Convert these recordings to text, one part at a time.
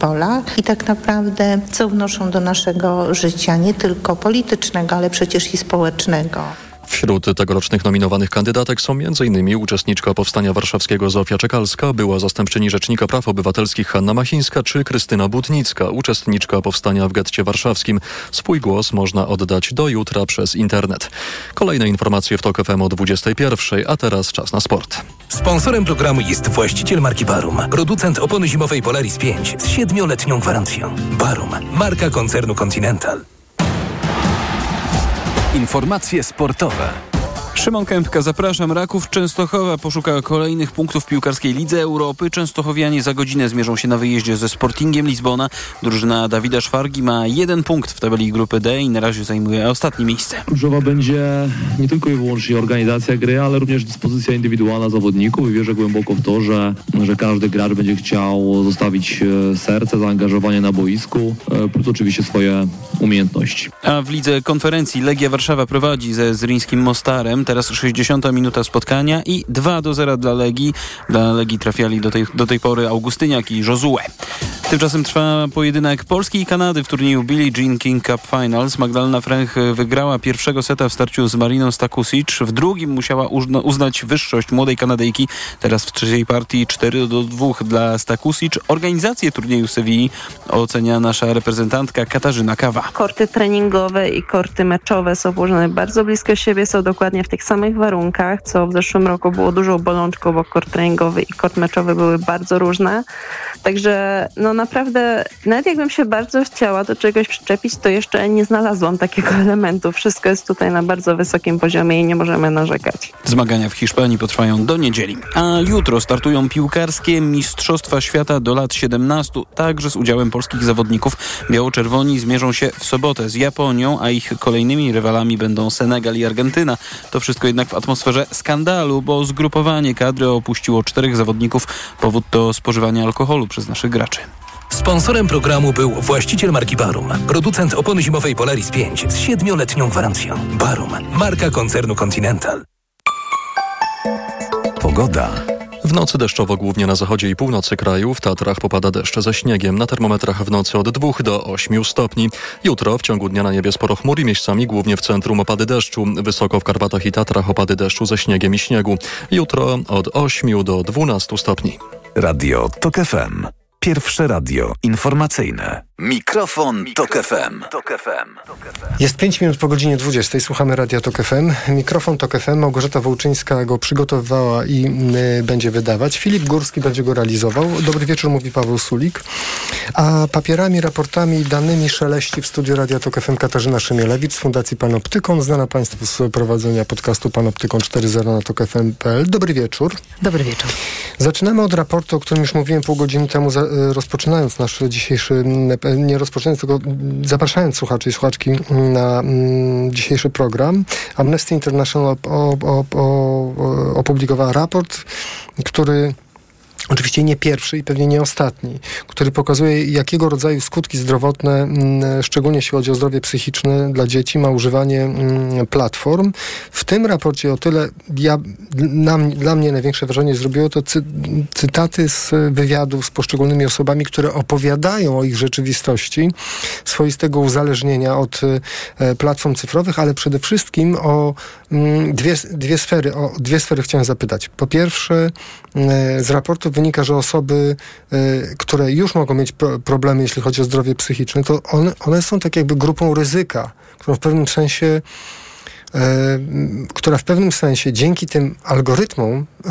polach i tak naprawdę co wnoszą do naszego życia, nie tylko politycznego, ale przecież i społecznego. Wśród tegorocznych nominowanych kandydatek są m.in. uczestniczka Powstania Warszawskiego Zofia Czekalska, była zastępczyni Rzecznika Praw Obywatelskich Hanna Machińska czy Krystyna Butnicka, uczestniczka Powstania w getcie warszawskim. Swój głos można oddać do jutra przez internet. Kolejne informacje w TOK FM o 21, a teraz czas na sport. Sponsorem programu jest właściciel marki Barum, producent opony zimowej Polaris 5 z 7-letnią gwarancją. Barum, marka koncernu Continental. Informacje sportowe. Szymon Kępka, zapraszam. Raków Częstochowa poszuka kolejnych punktów piłkarskiej Lidze Europy. Częstochowianie za godzinę zmierzą się na wyjeździe ze Sportingiem Lizbona. Drużyna Dawida Szwargi ma jeden punkt w tabeli grupy D i na razie zajmuje ostatnie miejsce. Kluczowa będzie nie tylko i wyłącznie organizacja gry, ale również dyspozycja indywidualna zawodników i wierzę głęboko w to, że, że każdy gracz będzie chciał zostawić e, serce, zaangażowanie na boisku, e, plus oczywiście swoje umiejętności. A w Lidze Konferencji Legia Warszawa prowadzi ze Zryńskim Mostarem. Teraz 60 minuta spotkania i 2 do 0 dla Legii. Dla Legii trafiali do tej, do tej pory Augustyniak i Josue. Tymczasem trwa pojedynek Polski i Kanady w turnieju Billie Jean King Cup Finals. Magdalena Fręch wygrała pierwszego seta w starciu z Mariną Stakusic. W drugim musiała uznać wyższość młodej Kanadyjki. Teraz w trzeciej partii 4 do 2 dla Stakusic. Organizację turnieju Sewilli ocenia nasza reprezentantka Katarzyna Kawa. Korty treningowe i korty meczowe są położone bardzo blisko siebie, są dokładnie w tych samych warunkach, co w zeszłym roku było dużą bolączką, bo kort treningowy i kort meczowy były bardzo różne. Także no naprawdę, nawet jakbym się bardzo chciała do czegoś przyczepić, to jeszcze nie znalazłam takiego elementu. Wszystko jest tutaj na bardzo wysokim poziomie i nie możemy narzekać. Zmagania w Hiszpanii potrwają do niedzieli. A jutro startują piłkarskie Mistrzostwa Świata do lat 17, także z udziałem polskich zawodników. Biało-czerwoni zmierzą się w sobotę z Japonią, a ich kolejnymi rywalami będą Senegal i Argentyna. To wszystko jednak w atmosferze skandalu, bo zgrupowanie kadry opuściło czterech zawodników. Powód to spożywanie alkoholu przez naszych graczy. Sponsorem programu był właściciel marki Barum, producent opony zimowej Polaris 5 z 7-letnią gwarancją. Barum, marka koncernu Continental. Pogoda. W nocy deszczowo głównie na zachodzie i północy kraju, w Tatrach popada deszcz ze śniegiem, na termometrach w nocy od 2 do 8 stopni. Jutro w ciągu dnia na niebie sporo chmur i miejscami głównie w centrum opady deszczu, wysoko w Karpatach i Tatrach opady deszczu ze śniegiem i śniegu. Jutro od 8 do 12 stopni. Radio TOK FM. Pierwsze radio informacyjne. Mikrofon, Tok FM. Jest 5 minut po godzinie 20. Słuchamy Radia Tok FM. Mikrofon Tok FM. Małgorzata Wołczyńska go przygotowywała i y, będzie wydawać. Filip Górski będzie go realizował. Dobry wieczór, mówi Paweł Sulik. A papierami, raportami, danymi szeleści w studiu Radia Tok FM Katarzyna Szymielewicz z Fundacji Panoptykon. Znana Państwu z prowadzenia podcastu Panoptykon 4.0 na tokfm.pl. Dobry wieczór. Dobry wieczór. Zaczynamy od raportu, o którym już mówiłem pół godziny temu, za, y, rozpoczynając nasz dzisiejszy y, nie rozpoczynając, tylko zapraszając słuchaczy i słuchaczki na mm, dzisiejszy program. Amnesty International opublikowała raport, który Oczywiście nie pierwszy i pewnie nie ostatni, który pokazuje, jakiego rodzaju skutki zdrowotne, mm, szczególnie jeśli chodzi o zdrowie psychiczne dla dzieci, ma używanie mm, platform. W tym raporcie o tyle ja, dla mnie największe wrażenie zrobiło to cy, cytaty z wywiadów z poszczególnymi osobami, które opowiadają o ich rzeczywistości, swoistego uzależnienia od e, platform cyfrowych, ale przede wszystkim o mm, dwie, dwie sfery. O dwie sfery chciałem zapytać. Po pierwsze, z raportu wynika, że osoby, y, które już mogą mieć pro, problemy, jeśli chodzi o zdrowie psychiczne, to one, one są tak jakby grupą ryzyka, którą w pewnym sensie y, która w pewnym sensie dzięki tym algorytmom y,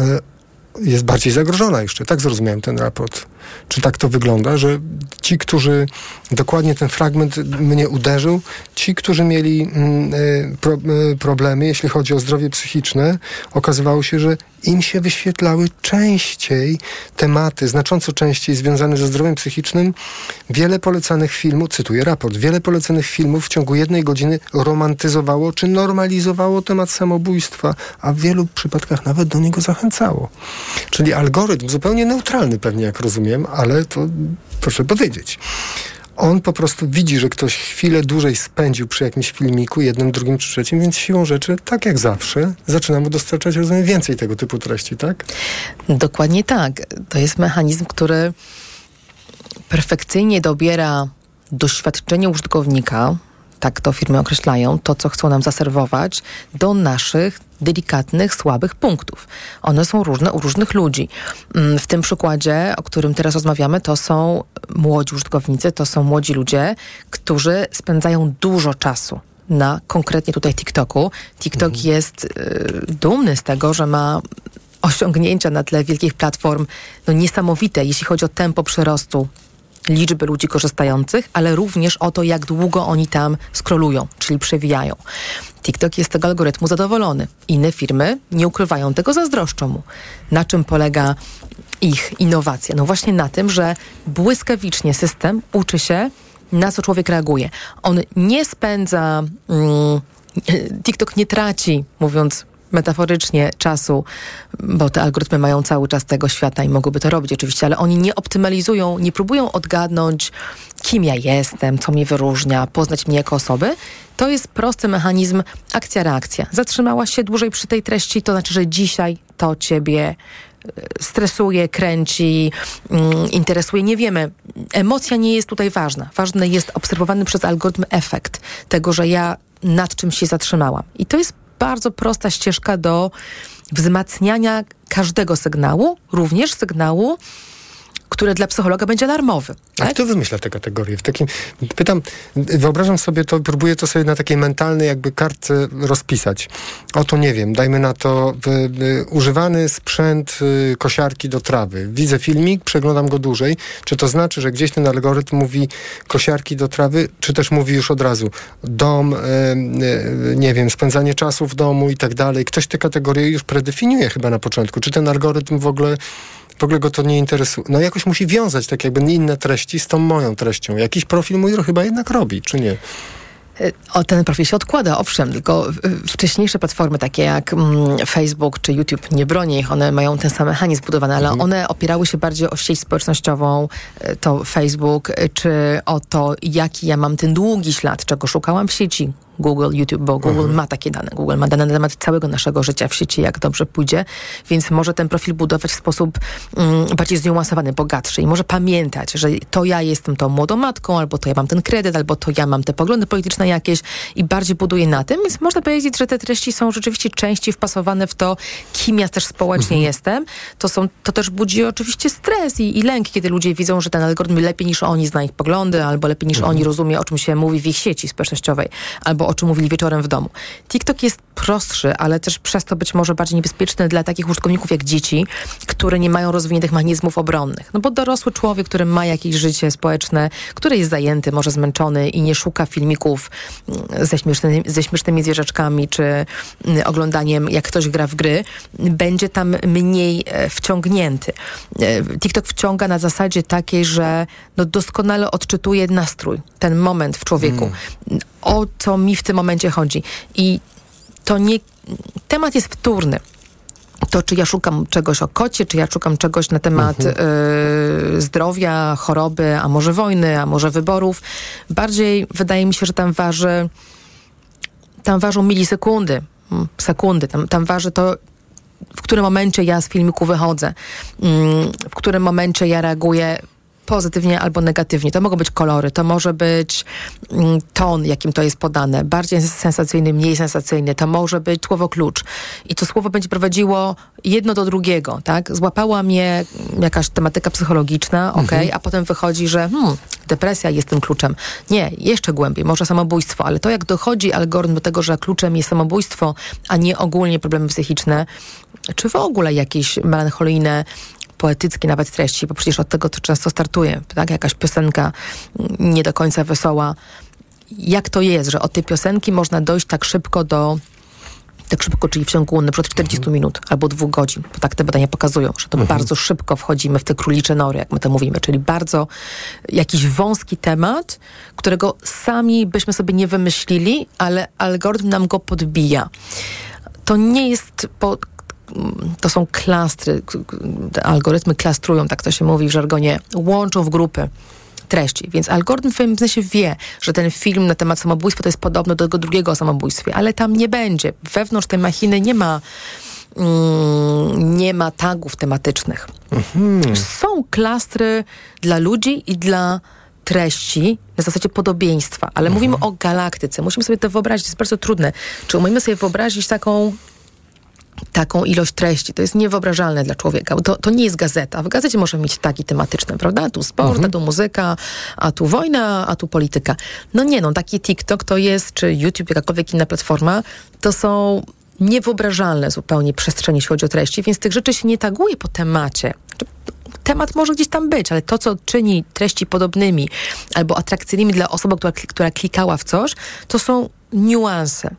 jest bardziej zagrożona jeszcze. Tak zrozumiałem ten raport. Czy tak to wygląda, że ci, którzy dokładnie ten fragment mnie uderzył, ci, którzy mieli mm, pro, problemy, jeśli chodzi o zdrowie psychiczne, okazywało się, że im się wyświetlały częściej tematy, znacząco częściej związane ze zdrowiem psychicznym. Wiele polecanych filmów, cytuję raport, wiele polecanych filmów w ciągu jednej godziny romantyzowało czy normalizowało temat samobójstwa, a w wielu przypadkach nawet do niego zachęcało. Czyli algorytm zupełnie neutralny pewnie, jak rozumiem, ale to proszę powiedzieć on po prostu widzi, że ktoś chwilę dłużej spędził przy jakimś filmiku, jednym, drugim czy trzecim, więc siłą rzeczy, tak jak zawsze, zaczyna mu dostarczać, rozumiem, więcej tego typu treści, tak? Dokładnie tak. To jest mechanizm, który perfekcyjnie dobiera doświadczenie użytkownika, tak to firmy określają, to co chcą nam zaserwować, do naszych delikatnych, słabych punktów. One są różne u różnych ludzi. Mm, w tym przykładzie, o którym teraz rozmawiamy, to są młodzi użytkownicy, to są młodzi ludzie, którzy spędzają dużo czasu na konkretnie tutaj TikToku. TikTok mhm. jest y, dumny z tego, że ma osiągnięcia na tle wielkich platform no, niesamowite, jeśli chodzi o tempo przyrostu liczby ludzi korzystających, ale również o to, jak długo oni tam skrolują, czyli przewijają. TikTok jest z tego algorytmu zadowolony. Inne firmy nie ukrywają tego, zazdroszczą mu. Na czym polega ich innowacja? No właśnie na tym, że błyskawicznie system uczy się, na co człowiek reaguje. On nie spędza. Mm, TikTok nie traci, mówiąc metaforycznie czasu, bo te algorytmy mają cały czas tego świata i mogłyby to robić oczywiście, ale oni nie optymalizują, nie próbują odgadnąć, kim ja jestem, co mnie wyróżnia, poznać mnie jako osoby. To jest prosty mechanizm akcja-reakcja. Zatrzymałaś się dłużej przy tej treści, to znaczy, że dzisiaj to ciebie e, stresuje, kręci, mm, interesuje. Nie wiemy. Emocja nie jest tutaj ważna. Ważny jest obserwowany przez algorytm efekt tego, że ja nad czymś się zatrzymałam. I to jest bardzo prosta ścieżka do wzmacniania każdego sygnału, również sygnału, który dla psychologa będzie alarmowy. Tak? A kto wymyśla te kategorie? W takim, pytam, wyobrażam sobie to, próbuję to sobie na takiej mentalnej jakby kartce rozpisać. Oto nie wiem, dajmy na to y, y, używany sprzęt y, kosiarki do trawy. Widzę filmik, przeglądam go dłużej. Czy to znaczy, że gdzieś ten algorytm mówi kosiarki do trawy, czy też mówi już od razu dom, nie wiem, spędzanie czasu w domu i tak dalej. Ktoś te kategorie już predefiniuje chyba na początku. Czy ten algorytm w ogóle w ogóle go to nie interesuje. No jakoś musi wiązać tak jakby inne treści z tą moją treścią. Jakiś profil mój chyba jednak robi, czy nie? O, ten profil się odkłada, owszem, tylko wcześniejsze platformy takie jak mm, Facebook czy YouTube, nie bronię ich, one mają ten sam mechanizm zbudowany, ale mhm. one opierały się bardziej o sieć społecznościową, e, to Facebook, e, czy o to, jaki ja mam ten długi ślad, czego szukałam w sieci, Google, YouTube, bo Google mhm. ma takie dane. Google ma dane na temat całego naszego życia w sieci, jak dobrze pójdzie, więc może ten profil budować w sposób mm, bardziej zniuansowany, bogatszy i może pamiętać, że to ja jestem tą młodą matką, albo to ja mam ten kredyt, albo to ja mam te poglądy polityczne jakieś i bardziej buduje na tym, więc można powiedzieć, że te treści są rzeczywiście częściej wpasowane w to, kim ja też społecznie mhm. jestem. To, są, to też budzi oczywiście stres i, i lęk, kiedy ludzie widzą, że ten algorytm lepiej niż oni zna ich poglądy, albo lepiej niż mhm. oni rozumie, o czym się mówi w ich sieci społecznościowej, albo o czym mówili wieczorem w domu. TikTok jest prostszy, ale też przez to być może bardziej niebezpieczny dla takich użytkowników jak dzieci, które nie mają rozwiniętych mechanizmów obronnych. No bo dorosły człowiek, który ma jakieś życie społeczne, który jest zajęty, może zmęczony i nie szuka filmików mm, ze śmiesznymi, ze śmiesznymi zwierzaczkami, czy mm, oglądaniem, jak ktoś gra w gry, będzie tam mniej e, wciągnięty. E, TikTok wciąga na zasadzie takiej, że no doskonale odczytuje nastrój, ten moment w człowieku. Mm. O co mi w tym momencie chodzi. I to nie, temat jest wtórny to czy ja szukam czegoś o kocie, czy ja szukam czegoś na temat mhm. y, zdrowia, choroby, a może wojny, a może wyborów. Bardziej wydaje mi się, że tam waży tam ważą milisekundy, mm, sekundy, tam, tam waży to, w którym momencie ja z filmiku wychodzę, mm, w którym momencie ja reaguję pozytywnie albo negatywnie. To mogą być kolory, to może być mm, ton, jakim to jest podane, bardziej sensacyjny, mniej sensacyjny, to może być słowo klucz. I to słowo będzie prowadziło jedno do drugiego, tak? Złapała mnie jakaś tematyka psychologiczna, ok, mhm. a potem wychodzi, że hmm, depresja jest tym kluczem. Nie, jeszcze głębiej, może samobójstwo, ale to jak dochodzi algorytm do tego, że kluczem jest samobójstwo, a nie ogólnie problemy psychiczne, czy w ogóle jakieś melancholijne poetyckie nawet treści, bo przecież od tego to często startuje, tak? Jakaś piosenka nie do końca wesoła. Jak to jest, że od tej piosenki można dojść tak szybko do tak szybko, czyli w ciągu na przykład 40 mhm. minut albo dwóch godzin, bo tak te badania pokazują, że to mhm. bardzo szybko wchodzimy w te królicze nory, jak my to mówimy, czyli bardzo jakiś wąski temat, którego sami byśmy sobie nie wymyślili, ale algorytm nam go podbija. To nie jest po to są klastry, algorytmy klastrują, tak to się mówi w żargonie, łączą w grupy treści. Więc algorytm w pewnym sensie wie, że ten film na temat samobójstwa to jest podobno do tego drugiego o samobójstwie, ale tam nie będzie. Wewnątrz tej machiny nie ma mm, nie ma tagów tematycznych. Są klastry dla ludzi i dla treści na zasadzie podobieństwa, ale mówimy o galaktyce. Musimy sobie to wyobrazić, to jest bardzo trudne. Czy umiemy sobie wyobrazić taką taką ilość treści. To jest niewyobrażalne dla człowieka. To, to nie jest gazeta. W gazecie możemy mieć taki tematyczne, prawda? Tu sport, a tu muzyka, a tu wojna, a tu polityka. No nie, no taki TikTok to jest, czy YouTube, jakakolwiek inna platforma, to są niewyobrażalne zupełnie przestrzenie, jeśli chodzi o treści, więc tych rzeczy się nie taguje po temacie. Temat może gdzieś tam być, ale to, co czyni treści podobnymi albo atrakcyjnymi dla osoby, która, która klikała w coś, to są niuanse.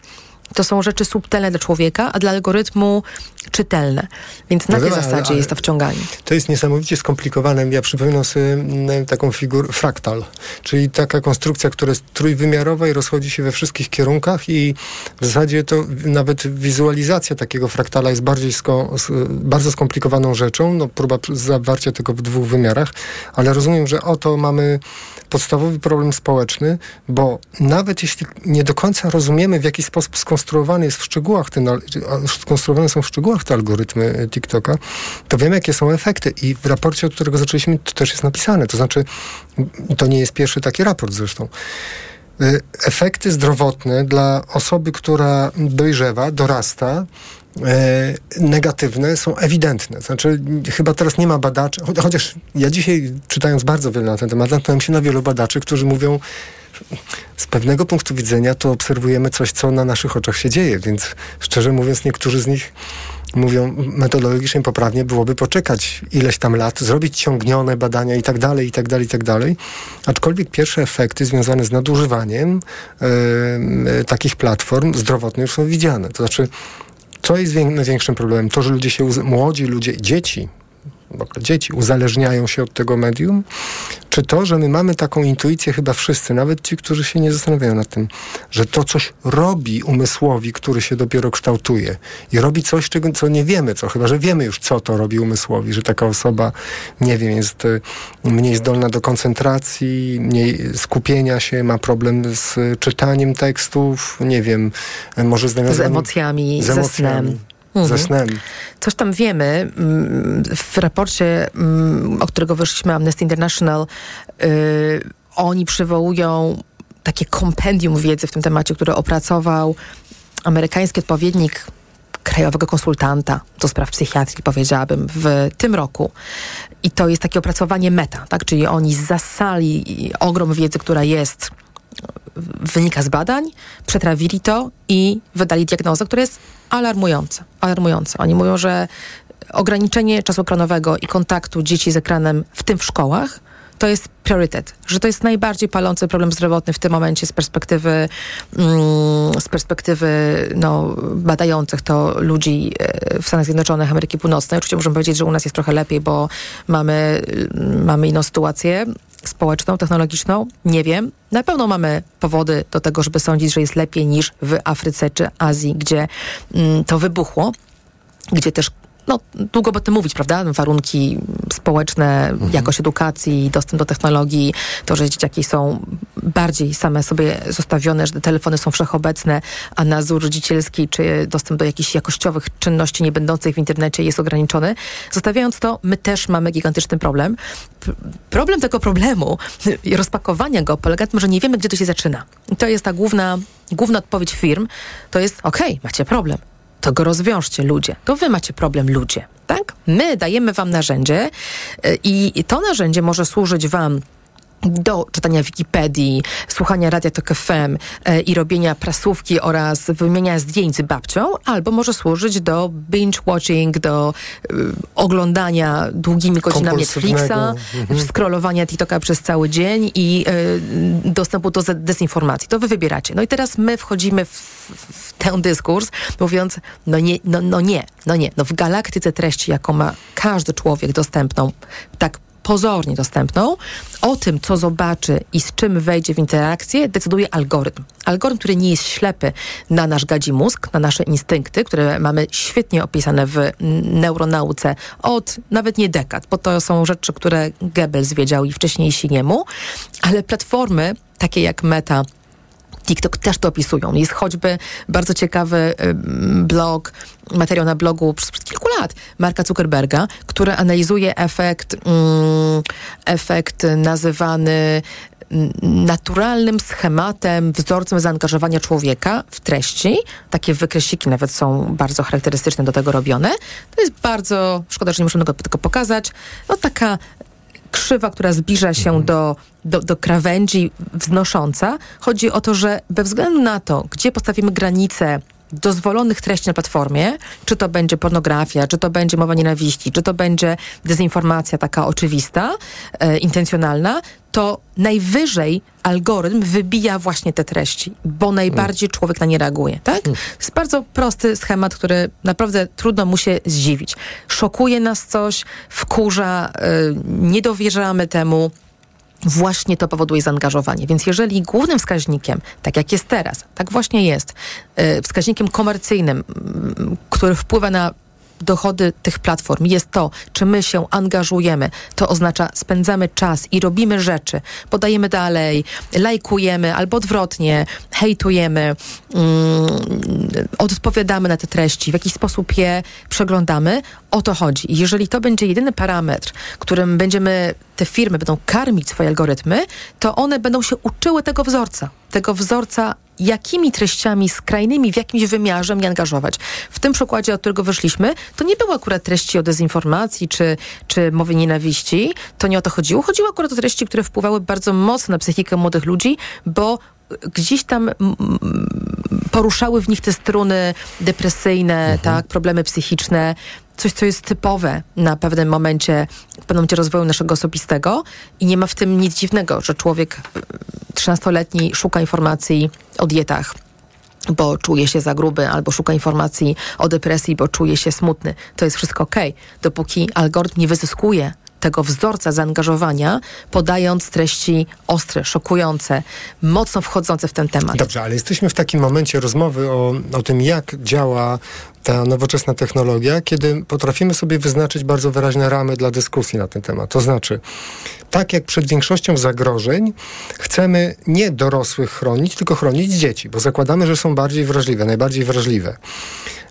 To są rzeczy subtelne dla człowieka, a dla algorytmu czytelne. Więc na No tej ale- zasadzie ale- jest to wciąganie. To jest niesamowicie skomplikowane. Ja przypominam sobie mm, taką figurę fraktal, czyli taka konstrukcja, która jest trójwymiarowa i rozchodzi się we wszystkich kierunkach i w zasadzie to nawet wizualizacja takiego fraktala jest bardziej sko, bardzo skomplikowaną rzeczą, no próba pr- zawarcia tego w dwóch wymiarach, ale rozumiem, że oto mamy podstawowy problem społeczny, bo nawet jeśli nie do końca rozumiemy, w jaki sposób skonstruowany jest w szczegółach ten, skonstruowane są w szczegółach te algorytmy e, TikToka, to wiemy, jakie są efekty. I w raporcie, od którego zaczęliśmy, to też jest napisane. To znaczy, to nie jest pierwszy taki raport zresztą. Y, Efekty zdrowotne dla osoby, która dojrzewa, dorasta, e, negatywne są ewidentne. Znaczy, chyba teraz nie ma badaczy, cho- chociaż ja dzisiaj, czytając bardzo wiele na ten temat, natknąłem się na wielu badaczy, którzy mówią, z pewnego punktu widzenia to obserwujemy coś, co na naszych oczach się dzieje, więc szczerze mówiąc, niektórzy z nich mówią metodologicznie poprawnie byłoby poczekać ileś tam lat, zrobić ciągnione badania i tak dalej, i tak dalej, i tak dalej. Aczkolwiek pierwsze efekty związane z nadużywaniem e, e, takich platform zdrowotnych już są widziane. To znaczy, co jest wię- największym problemem? To, że ludzie się, młodzi ludzie, dzieci, dzieci uzależniają się od tego medium, czy to, że my mamy taką intuicję chyba wszyscy, nawet ci, którzy się nie zastanawiają nad tym, że to coś robi umysłowi, który się dopiero kształtuje i robi coś, czego, co nie wiemy, co chyba, że wiemy już, co to robi umysłowi, że taka osoba, nie wiem, jest y, mniej zdolna do koncentracji, mniej skupienia się, ma problem z czytaniem tekstów, nie wiem, y, może z Z emocjami, z ze emocjami, snem. Ze Mhm. snem. Coś tam wiemy. mm, W raporcie, mm, o którego wyszliśmy, Amnesty International, y, oni przywołują takie kompendium wiedzy w tym temacie, które opracował amerykański odpowiednik krajowego konsultanta do spraw psychiatrii, powiedziałabym, w tym roku. I to jest takie opracowanie meta, tak? Czyli oni zasali ogrom wiedzy, która jest wynika z badań, przetrawili to i wydali diagnozę, która jest alarmująca. alarmująca. Oni mówią, że ograniczenie czasu ekranowego i kontaktu dzieci z ekranem, w tym w szkołach, to jest priorytet, że to jest najbardziej palący problem zdrowotny w tym momencie z perspektywy, mm, z perspektywy no, badających to ludzi e, w Stanach Zjednoczonych, Ameryki Północnej. Oczywiście możemy powiedzieć, że u nas jest trochę lepiej, bo mamy, mm, mamy inną sytuację społeczną, technologiczną. Nie wiem. Na pewno mamy powody do tego, żeby sądzić, że jest lepiej niż w Afryce czy Azji, gdzie mm, to wybuchło, gdzie też no, długo by o tym mówić, prawda? Warunki społeczne, jakość edukacji, dostęp do technologii, to, że dzieciaki są bardziej same sobie zostawione, że te telefony są wszechobecne, a nadzór rodzicielski czy dostęp do jakichś jakościowych czynności nie będących w internecie jest ograniczony. Zostawiając to, my też mamy gigantyczny problem. P- problem tego problemu i rozpakowania go polega na tym, że nie wiemy, gdzie to się zaczyna. I to jest ta główna, główna odpowiedź firm. To jest, okej, macie problem to go rozwiążcie ludzie. To wy macie problem ludzie, tak? My dajemy wam narzędzie y, i i to narzędzie może służyć wam do czytania Wikipedii, słuchania Radia Tok FM e, i robienia prasówki oraz wymienia zdjęć z babcią, albo może służyć do binge-watching, do y, oglądania długimi godzinami. Netflixa, Mhm. scrollowania TikToka przez cały dzień i y, dostępu do dezinformacji. To wy wybieracie. No i teraz my wchodzimy w, w ten dyskurs, mówiąc, no nie, no, no nie, no nie. No w galaktyce treści, jaką ma każdy człowiek dostępną, tak pozornie dostępną, o tym, co zobaczy i z czym wejdzie w interakcję, decyduje algorytm. Algorytm, który nie jest ślepy na nasz gadzi mózg, na nasze instynkty, które mamy świetnie opisane w neuronauce od nawet nie dekad, bo to są rzeczy, które Goebbels wiedział i wcześniejsi niemu, ale platformy takie jak Meta, TikTok też to opisują. Jest choćby bardzo ciekawy blog, materiał na blogu sprzed kilku lat Marka Zuckerberga, który analizuje efekt, mm, efekt nazywany naturalnym schematem, wzorcem zaangażowania człowieka w treści. Takie wykresiki nawet są bardzo charakterystyczne do tego robione. To jest bardzo, szkoda, że nie możemy tego, tego pokazać, no taka krzywa, która zbliża się mhm. do, do, do krawędzi wznosząca. Chodzi o to, że bez względu na to, gdzie postawimy granice dozwolonych treści na platformie, czy to będzie pornografia, czy to będzie mowa nienawiści, czy to będzie dezinformacja taka oczywista, e, intencjonalna, to najwyżej algorytm wybija właśnie te treści, bo najbardziej mm. człowiek na nie reaguje, tak? Mm. To jest bardzo prosty schemat, który naprawdę trudno mu się zdziwić. Szokuje nas coś, wkurza, y, nie dowierzamy temu, właśnie to powoduje zaangażowanie. Więc jeżeli głównym wskaźnikiem, tak jak jest teraz, tak właśnie jest, y, wskaźnikiem komercyjnym, który wpływa na dochody tych platform jest to, czy my się angażujemy, to oznacza spędzamy czas i robimy rzeczy, podajemy dalej, lajkujemy albo odwrotnie, hejtujemy, mm, odpowiadamy na te treści, w jakiś sposób je przeglądamy. O to chodzi. Jeżeli to będzie jedyny parametr, którym będziemy, te firmy będą karmić swoje algorytmy, to one będą się uczyły tego wzorca. Tego wzorca jakimi treściami skrajnymi w jakimś wymiarze mnie angażować. W tym przykładzie, od którego wyszliśmy, to nie były akurat treści o dezinformacji czy, czy mowie nienawiści. To nie o to chodziło. Chodziło akurat o treści, które wpływały bardzo mocno na psychikę młodych ludzi, bo gdzieś tam poruszały w nich te struny depresyjne, mhm. tak, problemy psychiczne, coś, co jest typowe na pewnym momencie, w pewnym momencie rozwoju naszego osobistego i nie ma w tym nic dziwnego, że człowiek 13-letni szuka informacji o dietach bo czuje się za gruby, albo szuka informacji o depresji, bo czuje się smutny. To jest wszystko ok, dopóki algorytm nie wyzyskuje tego wzorca zaangażowania, podając treści ostre, szokujące, mocno wchodzące w ten temat. Dobrze, ale jesteśmy w takim momencie rozmowy o, o tym, jak działa ta nowoczesna technologia, kiedy potrafimy sobie wyznaczyć bardzo wyraźne ramy dla dyskusji na ten temat. To znaczy, tak jak przed większością zagrożeń, chcemy nie dorosłych chronić, tylko chronić dzieci, bo zakładamy, że są bardziej wrażliwe, najbardziej wrażliwe.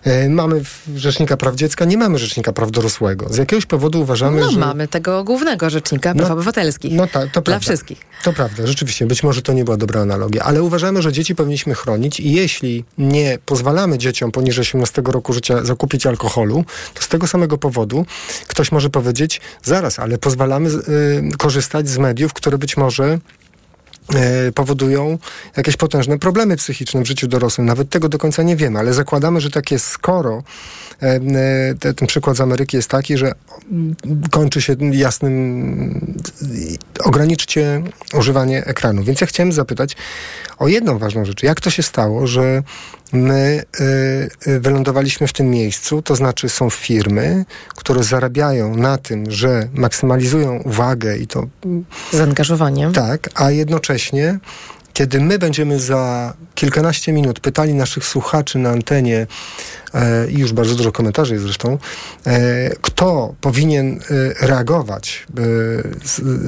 E, mamy Rzecznika Praw Dziecka, nie mamy Rzecznika Praw Dorosłego. Z jakiegoś powodu uważamy, no, że... mamy tego głównego Rzecznika Praw no, Obywatelskich. No tak, to Dla prawda. wszystkich. To prawda, rzeczywiście. Być może to nie była dobra analogia, ale uważamy, że dzieci powinniśmy chronić i jeśli nie pozwalamy dzieciom poniżej 18 roku życia zakupić alkoholu, to z tego samego powodu ktoś może powiedzieć, zaraz, ale pozwalamy y, korzystać z mediów, które być może powodują jakieś potężne problemy psychiczne w życiu dorosłym. Nawet tego do końca nie wiemy, ale zakładamy, że tak jest, skoro e, e, ten przykład z Ameryki jest taki, że kończy się jasnym ograniczcie używanie ekranu. Więc ja chciałem zapytać o jedną ważną rzecz. Jak to się stało, że my y, y, wylądowaliśmy w tym miejscu, to znaczy są firmy, które zarabiają na tym, że maksymalizują uwagę i to... Zaangażowanie. Tak, a jednocześnie kiedy my będziemy za kilkanaście minut pytali naszych słuchaczy na antenie, e, i już bardzo dużo komentarzy jest zresztą, e, kto powinien e, reagować,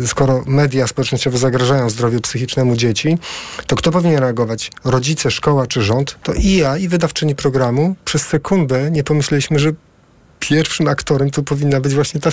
skoro media społecznościowe zagrażają zdrowiu psychicznemu dzieci, to kto powinien reagować? Rodzice, szkoła czy rząd? To i ja, i wydawczyni programu przez sekundę nie pomyśleliśmy, że pierwszym aktorem tu powinna być właśnie ta,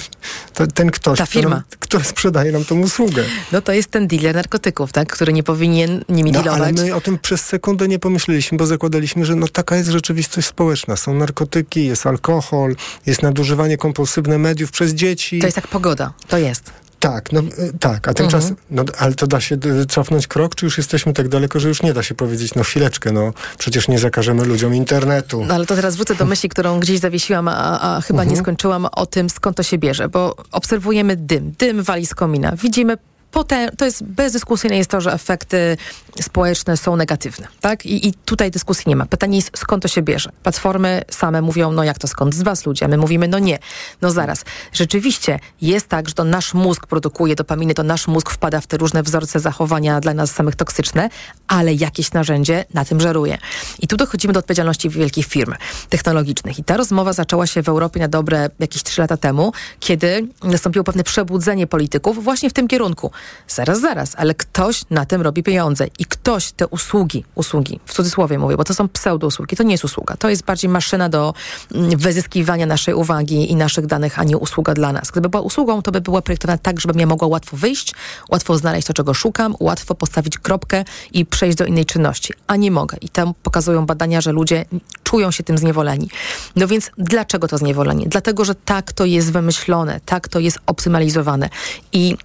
ta ten ktoś, ta firma. Który, który sprzedaje nam tą usługę. No to jest ten dealer narkotyków, tak? Który nie powinien nimi no, dealować. ale my o tym przez sekundę nie pomyśleliśmy, bo zakładaliśmy, że no taka jest rzeczywistość społeczna. Są narkotyki, jest alkohol, jest nadużywanie kompulsywne mediów przez dzieci. To jest jak pogoda. To jest. Tak, no y, tak, a tymczasem, mhm. no, ale to da się y, cofnąć krok, czy już jesteśmy tak daleko, że już nie da się powiedzieć, no chwileczkę, no przecież nie zakażemy ludziom internetu. No ale to teraz wrócę do myśli, którą gdzieś zawiesiłam, a, a chyba mhm. nie skończyłam o tym, skąd to się bierze, bo obserwujemy dym, dym wali z komina, widzimy Potem, to jest bezdyskusyjne jest to, że efekty społeczne są negatywne, tak? I, I, tutaj dyskusji nie ma. Pytanie jest, skąd to się bierze? Platformy same mówią, no jak to skąd? Z was ludzie. A my mówimy, no nie. No zaraz. Rzeczywiście jest tak, że to nasz mózg produkuje dopaminy, to nasz mózg wpada w te różne wzorce zachowania dla nas samych toksyczne, ale jakieś narzędzie na tym żeruje. I tu dochodzimy do odpowiedzialności wielkich firm technologicznych. I ta rozmowa zaczęła się w Europie na dobre jakieś trzy lata temu, kiedy nastąpiło pewne przebudzenie polityków właśnie w tym kierunku Zaraz, zaraz, ale ktoś na tym robi pieniądze i ktoś te usługi, usługi, w cudzysłowie mówię, bo to są pseudo-usługi, to nie jest usługa, to jest bardziej maszyna do mm, wyzyskiwania naszej uwagi i naszych danych, a nie usługa dla nas. Gdyby była usługą, to by była projektowana tak, żebym ja mogła łatwo wyjść, łatwo znaleźć to, czego szukam, łatwo postawić kropkę i przejść do innej czynności, a nie mogę. I tam pokazują badania, że ludzie czują się tym zniewoleni. No więc dlaczego to zniewolenie? Dlatego, że tak to jest wymyślone, tak to jest optymalizowane. I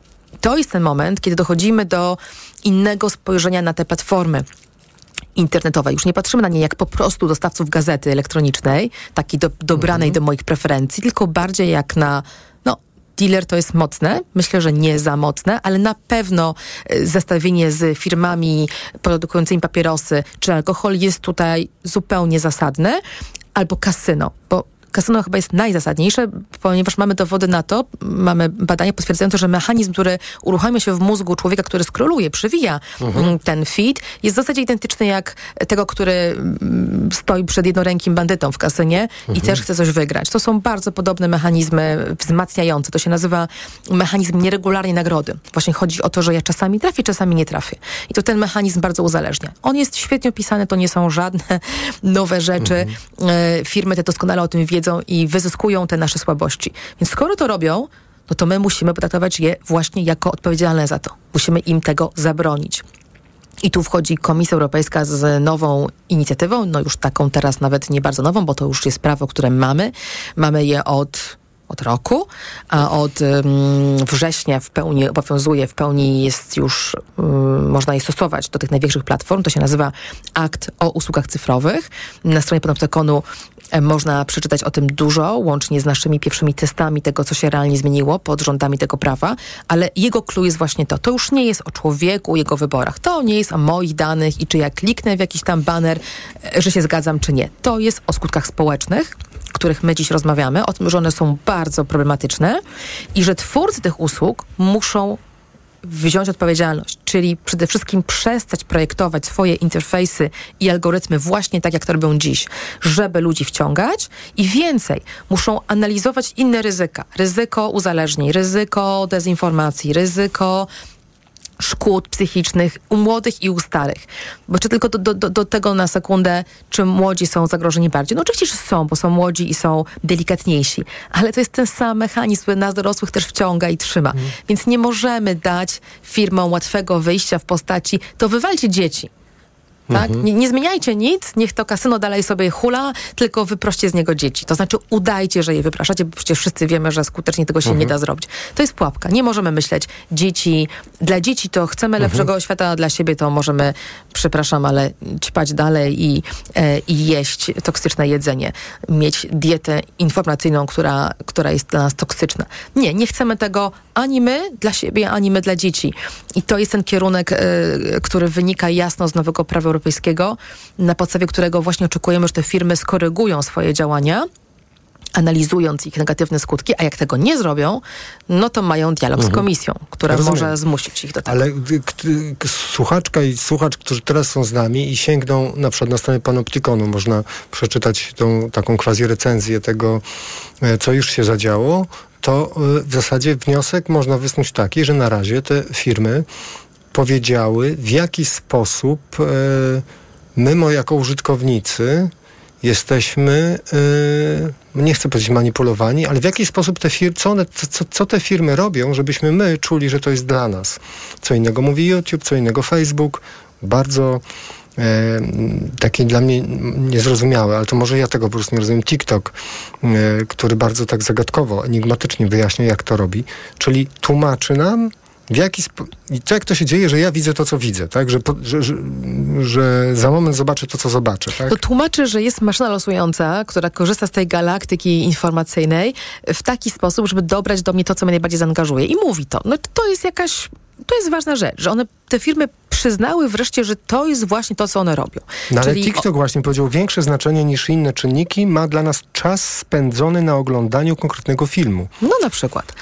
to jest ten moment, kiedy dochodzimy do innego spojrzenia na te platformy internetowe. Już nie patrzymy na nie jak po prostu dostawców gazety elektronicznej, takiej do, dobranej do moich preferencji, tylko bardziej jak na no, dealer to jest mocne, myślę, że nie za mocne, ale na pewno y, zestawienie z firmami produkującymi papierosy czy alkohol jest tutaj zupełnie zasadne, albo kasyno, bo kasyno chyba jest najzasadniejsze, ponieważ mamy dowody na to, mamy badania potwierdzające, że mechanizm, który uruchamia się w mózgu człowieka, który skroluje, przewija mhm. ten feed, jest w zasadzie identyczny jak tego, który mm, stoi przed jednorękim bandytą w kasynie mhm. i też chce coś wygrać. To są bardzo podobne mechanizmy wzmacniające. To się nazywa mechanizm nieregularnej nagrody. Właśnie chodzi o to, że ja czasami trafię, czasami nie trafię. I to ten mechanizm bardzo uzależnia. On jest świetnie opisany, to nie są żadne nowe rzeczy. Mhm. E, firmy te doskonale o tym wiedzą wiedzą i wyzyskują te nasze słabości. Więc skoro to robią, no to my musimy potraktować je właśnie jako odpowiedzialne za to. Musimy im tego zabronić. I tu wchodzi Komisja Europejska z nową inicjatywą, no już taką teraz nawet nie bardzo nową, bo to już jest prawo, które mamy. Mamy je od od roku, a od um, września w pełni obowiązuje, w pełni jest już, um, można je stosować do tych największych platform. To się nazywa Akt o usługach cyfrowych. Na stronie Panoptykonu można przeczytać o tym dużo, łącznie z naszymi pierwszymi testami tego, co się realnie zmieniło pod rządami tego prawa, ale jego clue jest właśnie to. To już nie jest o człowieku, jego wyborach. To nie jest o moich danych i czy ja kliknę w jakiś tam baner, e, że się zgadzam, czy nie. To jest o skutkach społecznych których my dziś rozmawiamy, o tym, że one są bardzo problematyczne i że twórcy tych usług muszą wziąć odpowiedzialność, czyli przede wszystkim przestać projektować swoje interfejsy i algorytmy właśnie tak, jak to robią dziś, żeby ludzi wciągać i więcej, muszą analizować inne ryzyka. Ryzyko uzależnień, ryzyko dezinformacji, ryzyko szkód psychicznych u młodych i u starych. Bo czy tylko do, do, do tego na sekundę, czy młodzi są zagrożeni bardziej? No oczywiście, że są, bo są młodzi i są delikatniejsi, ale to jest ten sam mechanizm, który nas dorosłych też wciąga i trzyma. Mm. Więc nie możemy dać firmom łatwego wyjścia w postaci, to wywalcie dzieci. Tak? Mhm. Nie, nie, zmieniajcie nic, niech to kasyno dalej sobie hula, tylko wyproście z niego dzieci. To znaczy udajcie, że je wypraszacie, bo przecież wszyscy wiemy, że skutecznie tego się mhm. nie da zrobić. To jest pułapka. Nie możemy myśleć, dzieci, dla dzieci to chcemy mhm. lepszego świata, a dla siebie to możemy, przepraszam, ale ćpać dalej i, e, i jeść toksyczne jedzenie. Mieć dietę informacyjną, która, która jest dla nas toksyczna. Nie, nie chcemy tego ani my dla siebie, ani my dla dzieci. I to jest ten kierunek, e, który wynika jasno z nowego prawa Europejskiego, na podstawie którego właśnie oczekujemy, że te firmy skorygują swoje działania analizując ich negatywne skutki, a jak tego nie zrobią, no to mają dialog mhm. z komisją, która Rozumiem. może zmusić ich do tego. Ale słuchaczka i słuchacz, którzy teraz są z nami i sięgną na przykład na stronę Panoptykonu, można przeczytać tą taką quasi recenzję tego, e, co już się zadziało, to e, w zasadzie wniosek można wysnuć taki, że na razie te firmy powiedziały, w jaki sposób e, my, jako użytkownicy, jesteśmy, e, nie chcę powiedzieć manipulowani, ale w jaki sposób te firmy, co, co, co te firmy robią, żebyśmy my czuli, że to jest dla nas. Co innego mówi YouTube, co innego Facebook. Bardzo e, takie dla mnie niezrozumiałe, ale to może ja tego po prostu nie rozumiem. TikTok, e, który bardzo tak zagadkowo, enigmatycznie wyjaśnia, jak to robi, czyli tłumaczy nam, w jaki spo... I to jak to się dzieje, że ja widzę to, co widzę, tak? Że, że, że, że, za moment zobaczę to, co zobaczę, tak? To tłumaczy, że jest maszyna losująca, która korzysta z tej galaktyki informacyjnej w taki sposób, żeby dobrać do mnie to, co mnie najbardziej zaangażuje. I mówi to. No to jest jakaś... To jest ważna rzecz, że one, te firmy przyznały wreszcie, że to jest właśnie to, co one robią. No ale Czyli... TikTok właśnie powiedział, większe znaczenie niż inne czynniki ma dla nas czas spędzony na oglądaniu konkretnego filmu. No na przykład.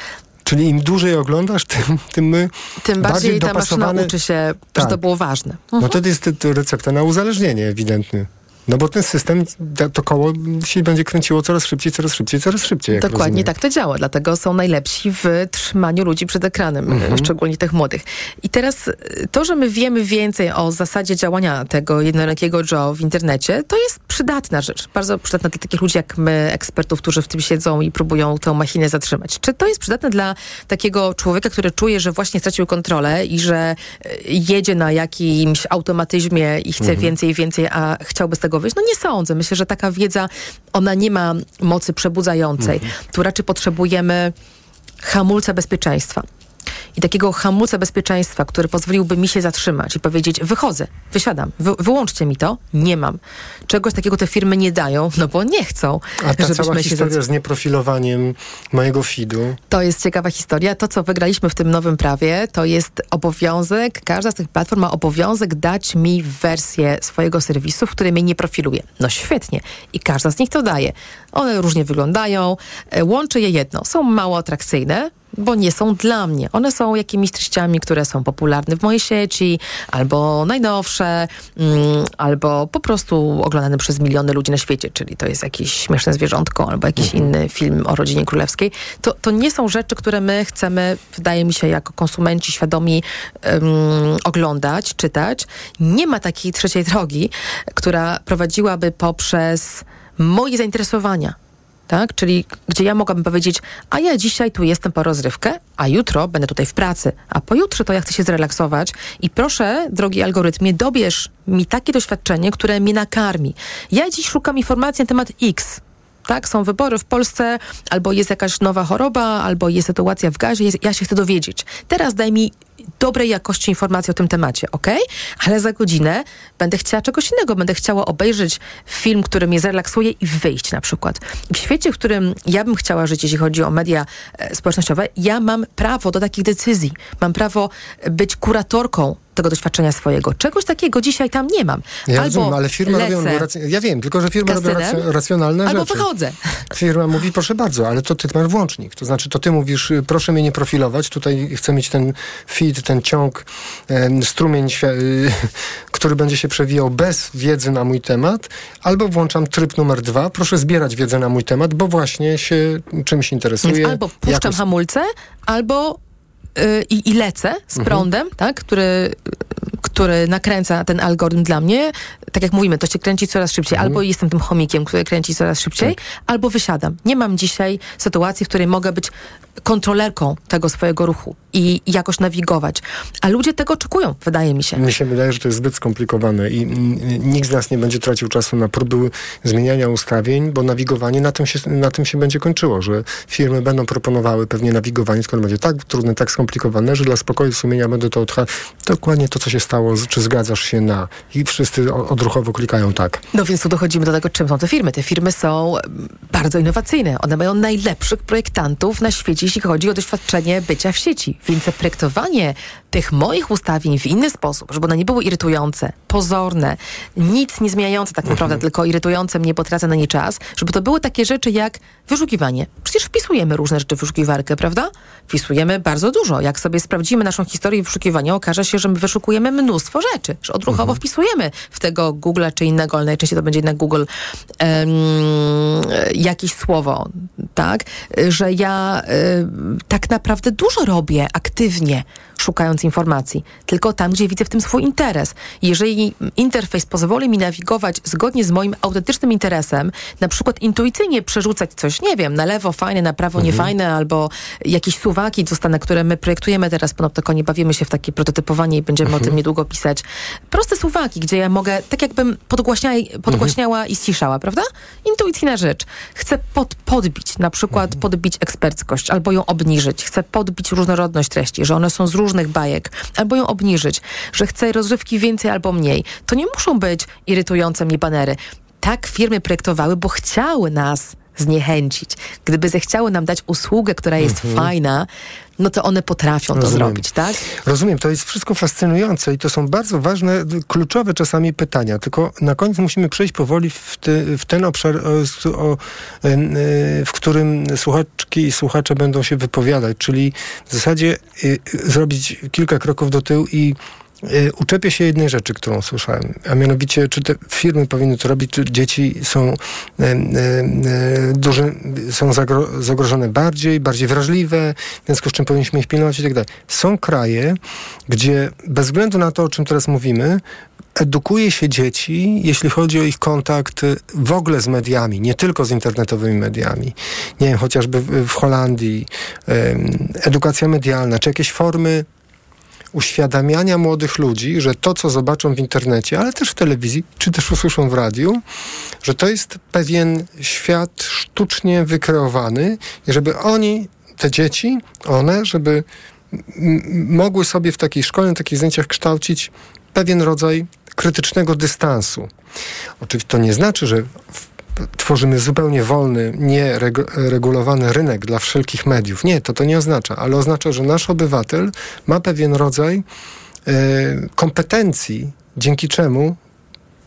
Czyli im dłużej oglądasz, tym, tym my Tym bardziej, bardziej ta maszyna uczy się, tak. że to było ważne. No mhm. No to jest to recepta na uzależnienie ewidentnie. No bo ten system, to koło się będzie kręciło coraz szybciej, coraz szybciej, coraz szybciej. Dokładnie rozumiem. tak to działa, dlatego są najlepsi w trzymaniu ludzi przed ekranem, Mhm. szczególnie tych młodych. I teraz e, to, że my wiemy więcej o zasadzie działania tego jednorakiego Joe w internecie, to jest przydatna rzecz. Bardzo przydatna dla takich ludzi jak my, ekspertów, którzy w tym siedzą i próbują tę machinę zatrzymać. Czy to jest przydatne dla takiego człowieka, który czuje, że właśnie stracił kontrolę i że e, jedzie na jakimś automatyzmie i chce Mhm. więcej i więcej, a chciałby z tego wyjść? No nie sądzę. Myślę, że taka wiedza, ona nie ma mocy przebudzającej. Tu raczej potrzebujemy hamulca bezpieczeństwa. I takiego hamulca bezpieczeństwa, który pozwoliłby mi się zatrzymać i powiedzieć, wychodzę, wysiadam, wy, wyłączcie mi to, nie mam. Czegoś takiego te firmy nie dają, no bo nie chcą, A ta cała się historia zatrzymali. z nieprofilowaniem mojego feedu. To jest ciekawa historia. To, co wygraliśmy w tym nowym prawie, to jest obowiązek, każda z tych platform ma obowiązek dać mi wersję swojego serwisu, w której mnie nie profiluje. No świetnie. I każda z nich to daje. One różnie wyglądają. E, Łączy je jedno. Są mało atrakcyjne, bo nie są dla mnie. One są jakimiś treściami, które są popularne w mojej sieci, albo najnowsze, mm, albo po prostu oglądane przez miliony ludzi na świecie, czyli to jest jakieś śmieszne zwierzątko, albo jakiś inny film o rodzinie królewskiej. To, to nie są rzeczy, które my chcemy, wydaje mi się, jako konsumenci świadomi em, oglądać, czytać. Nie ma takiej trzeciej drogi, która prowadziłaby poprzez moje zainteresowania tak? Czyli gdzie ja mogłabym powiedzieć, a ja dzisiaj tu jestem po rozrywkę, a jutro będę tutaj w pracy, a pojutrze to ja chcę się zrelaksować i proszę, drogi algorytmie, dobierz mi takie doświadczenie, które mnie nakarmi. Ja dziś szukam informacji na temat X. Tak, są wybory w Polsce, albo jest jakaś nowa choroba, albo jest sytuacja w gazie, ja się chcę dowiedzieć. Teraz daj mi dobrej jakości informacje o tym temacie, ok? Ale za godzinę będę chciała czegoś innego. Będę chciała obejrzeć film, który mnie zrelaksuje i wyjść na przykład. W świecie, w którym ja bym chciała żyć, jeśli chodzi o media e, społecznościowe, ja mam prawo do takich decyzji. Mam prawo być kuratorką tego doświadczenia swojego. Czegoś takiego dzisiaj tam nie mam. Ja albo rozumiem, ale firmy robią... Ja wiem, tylko że firmy robią racjonalne albo rzeczy. wychodzę. Firma mówi, proszę bardzo, ale to ty masz włącznik. To znaczy, to ty mówisz, y, proszę mnie nie profilować, tutaj chcę mieć ten feed, ten ciąg, strumień, y, który będzie się przewijał bez wiedzy na mój temat, albo włączam tryb numer dwa, proszę zbierać wiedzę na mój temat, bo właśnie się czymś interesuję. Więc albo puszczam jakoś- hamulce, albo i, i lecę z Mhm. prądem, tak, który, który nakręca ten algorytm dla mnie. Tak jak mówimy, to się kręci coraz szybciej. Mhm. Albo jestem tym chomikiem, który kręci coraz szybciej, Tak. albo wysiadam. Nie mam dzisiaj sytuacji, w której mogę być kontrolerką tego swojego ruchu i jakoś nawigować. A ludzie tego oczekują, wydaje mi się. Mi się wydaje, że to jest zbyt skomplikowane i nikt z nas nie będzie tracił czasu na próby zmieniania ustawień, bo nawigowanie na tym, się, na tym się będzie kończyło, że firmy będą proponowały pewnie nawigowanie, skoro będzie tak trudne, tak skomplikowane, że dla spokoju sumienia będę to odcha... Dokładnie to, co się stało, czy zgadzasz się na... I wszyscy odruchowo klikają tak. No więc tu dochodzimy do tego, czym są te firmy. Te firmy są mm, bardzo innowacyjne. One mają najlepszych projektantów na świecie, jeśli chodzi o doświadczenie bycia w sieci. Więc zaprojektowanie tych moich ustawień w inny sposób, żeby one nie były irytujące, pozorne, nic nie zmieniające tak naprawdę, tylko irytujące mnie, bo tracę na nie czas, żeby to były takie rzeczy jak wyszukiwanie. Przecież wpisujemy różne rzeczy w wyszukiwarkę, prawda? Wpisujemy bardzo dużo. Jak sobie sprawdzimy naszą historię wyszukiwania, okaże się, że my wyszukujemy mnóstwo rzeczy, że odruchowo wpisujemy w tego Google'a czy innego, ale najczęściej to będzie jednak Google em, jakieś słowo, tak? Że ja tak naprawdę dużo robię aktywnie szukając informacji, tylko tam, gdzie widzę w tym swój interes. Jeżeli interfejs pozwoli mi nawigować zgodnie z moim autentycznym interesem, na przykład intuicyjnie przerzucać coś, nie wiem, na lewo fajne, na prawo niefajne, albo jakieś suwaki dostanę, które my projektujemy teraz po Noptokonie, bawimy się w takie prototypowanie i będziemy o tym niedługo pisać. Proste suwaki, gdzie ja mogę, tak jakbym podgłaśniała, podgłaśniała i ściszała, prawda? Intuicyjna rzecz. Chcę pod, podbić, na przykład podbić eksperckość, albo ją obniżyć. Chcę podbić różnorodność treści, że one są z różnych bajek, albo ją obniżyć, że chcę rozrywki więcej albo mniej. To nie muszą być irytujące mnie banery. Tak firmy projektowały, bo chciały nas zniechęcić. Gdyby zechciały nam dać usługę, która jest fajna, no to one potrafią to Rozumiem. zrobić, tak? Rozumiem, to jest wszystko fascynujące i to są bardzo ważne, kluczowe czasami pytania. Tylko na koniec musimy przejść powoli w, ty, w ten obszar, o, s- o, y, y, w którym słuchaczki i słuchacze będą się wypowiadać, czyli w zasadzie y, zrobić kilka kroków do tyłu i uczepię się jednej rzeczy, którą słyszałem, a mianowicie, czy te firmy powinny to robić, czy dzieci są, y, y, duże, są zagro, zagrożone bardziej, bardziej wrażliwe, w związku z czym powinniśmy ich pilnować i tak dalej. Są kraje, gdzie bez względu na to, o czym teraz mówimy, edukuje się dzieci, jeśli chodzi o ich kontakt w ogóle z mediami, nie tylko z internetowymi mediami. Nie wiem, chociażby w, w Holandii, edukacja medialna, czy jakieś formy uświadamiania młodych ludzi, że to, co zobaczą w internecie, ale też w telewizji, czy też usłyszą w radiu, że to jest pewien świat sztucznie wykreowany i żeby oni, te dzieci, one, żeby mogły sobie w takiej szkole, na takich zdjęciach kształcić pewien rodzaj krytycznego dystansu. Oczywiście to nie znaczy, że tworzymy zupełnie wolny, nieregulowany rynek dla wszelkich mediów. Nie, to to nie oznacza, ale oznacza, że nasz obywatel ma pewien rodzaj e, kompetencji, dzięki czemu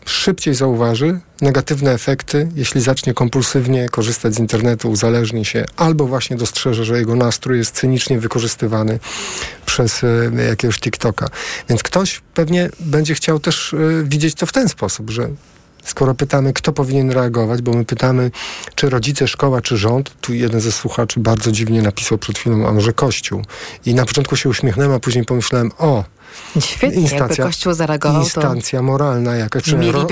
szybciej zauważy negatywne efekty, jeśli zacznie kompulsywnie korzystać z internetu, uzależni się, albo właśnie dostrzeże, że jego nastrój jest cynicznie wykorzystywany przez e, jakiegoś TikToka. Więc ktoś pewnie będzie chciał też e, widzieć to w ten sposób, że skoro pytamy, kto powinien reagować, bo my pytamy, czy rodzice, szkoła, czy rząd, tu jeden ze słuchaczy bardzo dziwnie napisał przed chwilą, a może Kościół. I na początku się uśmiechnąłem, a później pomyślałem, o, Świetnie, instancja, Kościół zareagował, Instancja moralna jakaś, czy ro,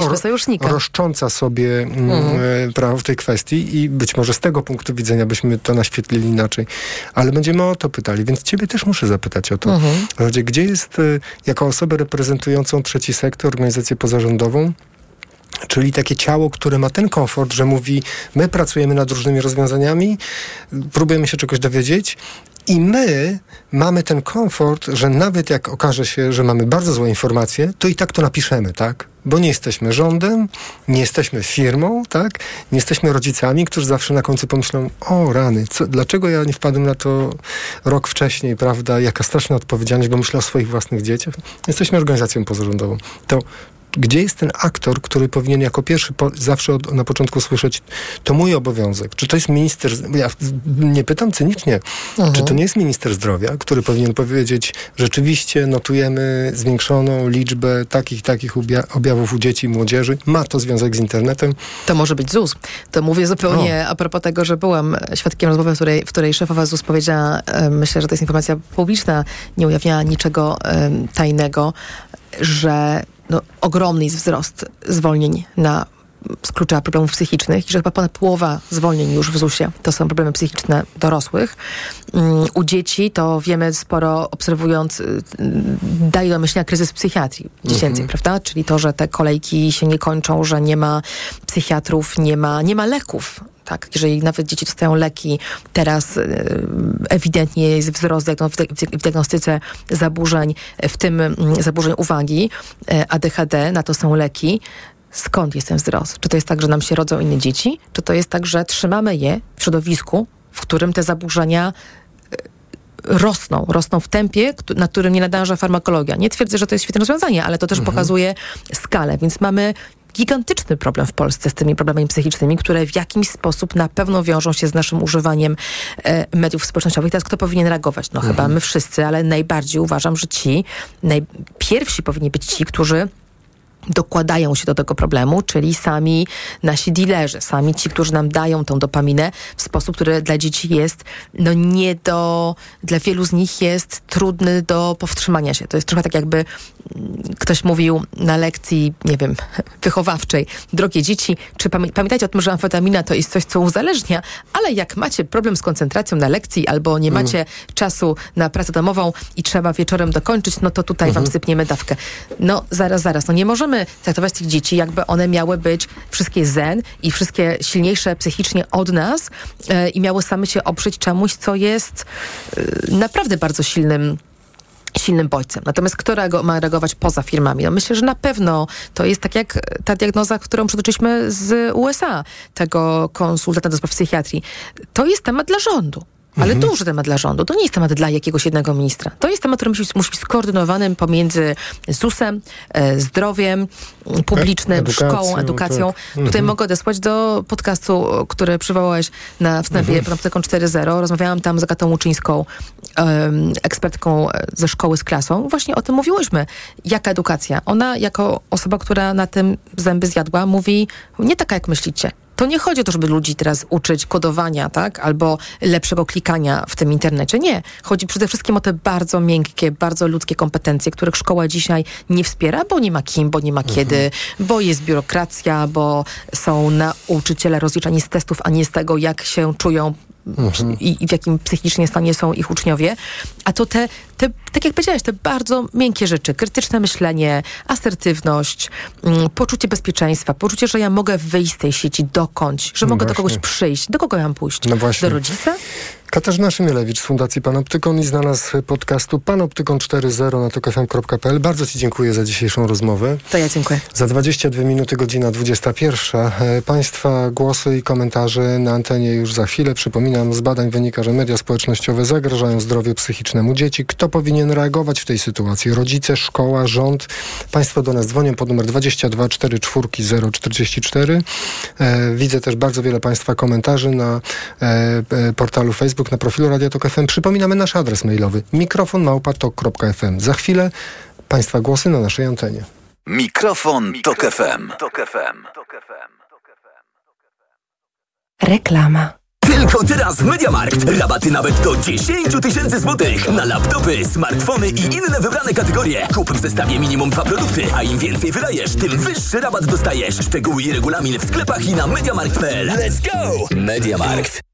ro, roszcząca sobie mm, mhm. E, prawo w tej kwestii i być może z tego punktu widzenia byśmy to naświetlili inaczej. Ale będziemy o to pytali, więc ciebie też muszę zapytać o to. Mhm. Gdzie jest, e, jako osobę reprezentującą trzeci sektor, organizację pozarządową, Czyli takie ciało, które ma ten komfort, że mówi, my pracujemy nad różnymi rozwiązaniami, próbujemy się czegoś dowiedzieć i my mamy ten komfort, że nawet jak okaże się, że mamy bardzo złe informacje, to i tak to napiszemy, tak? Bo nie jesteśmy rządem, nie jesteśmy firmą, tak? Nie jesteśmy rodzicami, którzy zawsze na końcu pomyślą, o rany, co, dlaczego ja nie wpadłem na to rok wcześniej, prawda? Jaka straszna odpowiedzialność, bo myślę o swoich własnych dzieciach. Jesteśmy organizacją pozarządową. To gdzie jest ten aktor, który powinien jako pierwszy po, zawsze od, na początku słyszeć, to mój obowiązek. Czy to jest minister, ja nie pytam cynicznie, mhm. czy to nie jest minister zdrowia, który powinien powiedzieć, rzeczywiście notujemy zwiększoną liczbę takich, takich objawów u dzieci i młodzieży. Ma to związek z internetem? To może być ZUS. To mówię zupełnie o. a propos tego, że byłam świadkiem rozmowy, w której, w której szefowa ZUS powiedziała, myślę, że to jest informacja publiczna, nie ujawniała niczego tajnego, że no, ogromny jest wzrost zwolnień na z klucza problemów psychicznych i że chyba ponad połowa zwolnień już w ZUS-ie to są problemy psychiczne dorosłych. Um, u dzieci to wiemy sporo obserwując, y, daje do myślenia kryzys psychiatrii dziecięcej, mhm. prawda? Czyli to, że te kolejki się nie kończą, że nie ma psychiatrów, nie ma, nie ma leków tak, jeżeli nawet dzieci dostają leki, teraz y, ewidentnie jest wzrost w diagnostyce zaburzeń, w tym mm, zaburzeń uwagi, y, ADHD, na to są leki. Skąd jest ten wzrost? Czy to jest tak, że nam się rodzą inne dzieci? Czy to jest tak, że trzymamy je w środowisku, w którym te zaburzenia y, rosną, rosną w tempie, na którym nie nadąża farmakologia. Nie twierdzę, że to jest świetne rozwiązanie, ale to też mhm. pokazuje skalę, więc mamy gigantyczny problem w Polsce z tymi problemami psychicznymi, które w jakiś sposób na pewno wiążą się z naszym używaniem e, mediów społecznościowych. Teraz kto powinien reagować? No mhm. chyba my wszyscy, ale najbardziej uważam, że ci najpierwsi powinni być ci, którzy dokładają się do tego problemu, czyli sami nasi dealerzy, sami ci, którzy nam dają tą dopaminę w sposób, który dla dzieci jest no nie do, dla wielu z nich jest trudny do powstrzymania się. To jest trochę tak jakby mm, ktoś mówił na lekcji, nie wiem, wychowawczej, drogie dzieci, czy pamię pamiętajcie o tym, że amfetamina to jest coś, co uzależnia, ale jak macie problem z koncentracją na lekcji albo nie mm. macie czasu na pracę domową i trzeba wieczorem dokończyć, no to tutaj mm -hmm. wam mhm. sypniemy dawkę. No zaraz, zaraz, no nie możemy traktować tych dzieci, jakby one miały być wszystkie zen i wszystkie silniejsze psychicznie od nas e, i miały same się oprzeć czemuś, co jest e, naprawdę bardzo silnym silnym bodźcem. Natomiast kto reago ma reagować poza firmami? No myślę, że na pewno to jest tak jak ta diagnoza, którą przytoczyliśmy z USA, tego konsultanta do spraw psychiatrii. To jest temat dla rządu ale Mhm. duży temat dla rządu. To nie jest temat dla jakiegoś jednego ministra. To jest temat, który musi, musi być skoordynowany pomiędzy ZUS-em, e, zdrowiem publicznym, edukacją, szkołą, edukacją. tak. Tutaj Mhm. mogę odesłać do podcastu, który przywołałeś na wstępie Mhm. Panoptyką 4.0. Rozmawiałam tam z Agatą Łuczyńską, ekspertką e, ze szkoły z klasą. Właśnie o tym mówiłyśmy. Jaka edukacja? Ona jako osoba, która na tym zęby zjadła, mówi nie taka jak myślicie. To nie chodzi o to, żeby ludzi teraz uczyć kodowania, tak? Albo lepszego klikania w tym internecie. Nie. Chodzi przede wszystkim o te bardzo miękkie, bardzo ludzkie kompetencje, których szkoła dzisiaj nie wspiera, bo nie ma kim, bo nie ma kiedy, bo jest biurokracja, bo są nauczyciele rozliczani z testów, a nie z tego, jak się czują i, i w jakim psychicznie stanie są ich uczniowie. A to te, te, tak jak powiedziałeś, te bardzo miękkie rzeczy, krytyczne myślenie, asertywność, mm, poczucie bezpieczeństwa, poczucie, że ja mogę wyjść z tej sieci dokądś, że No mogę do kogoś przyjść. Do kogo ja mam pójść? No. Do rodzica? Katarzyna Szymielewicz z Fundacji Panoptykon i znalazł podcastu Panoptykon 4.0 na tokfm.pl. Bardzo Ci dziękuję za dzisiejszą rozmowę. To ja dziękuję. Za 22 minuty, godzina 21. E, Państwa głosy i komentarze na antenie już za chwilę. Przypominam, z badań wynika, że media społecznościowe zagrażają zdrowiu psychicznemu dzieci. Kto powinien reagować w tej sytuacji? Rodzice, szkoła, rząd? Państwo do nas dzwonią pod numer 22 44 044. E, widzę też bardzo wiele Państwa komentarzy na e, e, portalu Facebook, na profilu Radia Tok FM. Przypominamy nasz adres mailowy mikrofonmałpatok.fm. Za chwilę Państwa głosy na naszej antenie. Mikrofon, Tok FM. Reklama. Tylko teraz w Mediamarkt. Rabaty nawet do 10 tysięcy złotych na laptopy, smartfony i inne wybrane kategorie. Kup w zestawie minimum dwa produkty, a im więcej wydajesz, tym wyższy rabat dostajesz. Szczegóły i regulamin w sklepach i na mediamarkt.pl. Let's go! Mediamarkt.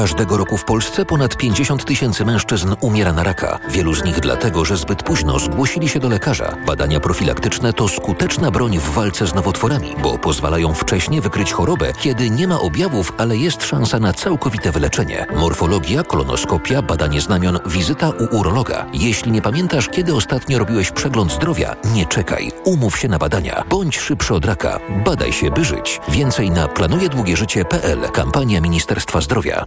Każdego roku w Polsce ponad 50 tysięcy mężczyzn umiera na raka. Wielu z nich dlatego, że zbyt późno zgłosili się do lekarza. Badania profilaktyczne to skuteczna broń w walce z nowotworami, bo pozwalają wcześnie wykryć chorobę, kiedy nie ma objawów, ale jest szansa na całkowite wyleczenie. Morfologia, kolonoskopia, badanie znamion, wizyta u urologa. Jeśli nie pamiętasz, kiedy ostatnio robiłeś przegląd zdrowia, nie czekaj. Umów się na badania. Bądź szybszy od raka. Badaj się, by żyć. Więcej na planujedługieżycie.pl. Kampania Ministerstwa Zdrowia.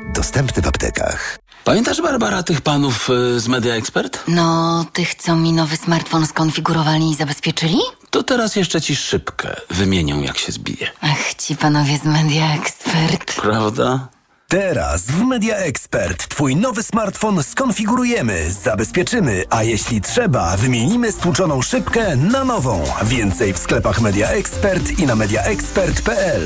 Dostępny w aptekach. Pamiętasz, Barbara, tych panów y, z Media Expert? No, tych, co mi nowy smartfon skonfigurowali i zabezpieczyli? To teraz jeszcze ci szybkę wymienią, jak się zbije. Ach, ci panowie z Media Expert. Prawda? Teraz w Media Expert Twój nowy smartfon skonfigurujemy, zabezpieczymy, a jeśli trzeba, wymienimy stłuczoną szybkę na nową. Więcej w sklepach Media Expert i na mediaexpert.pl.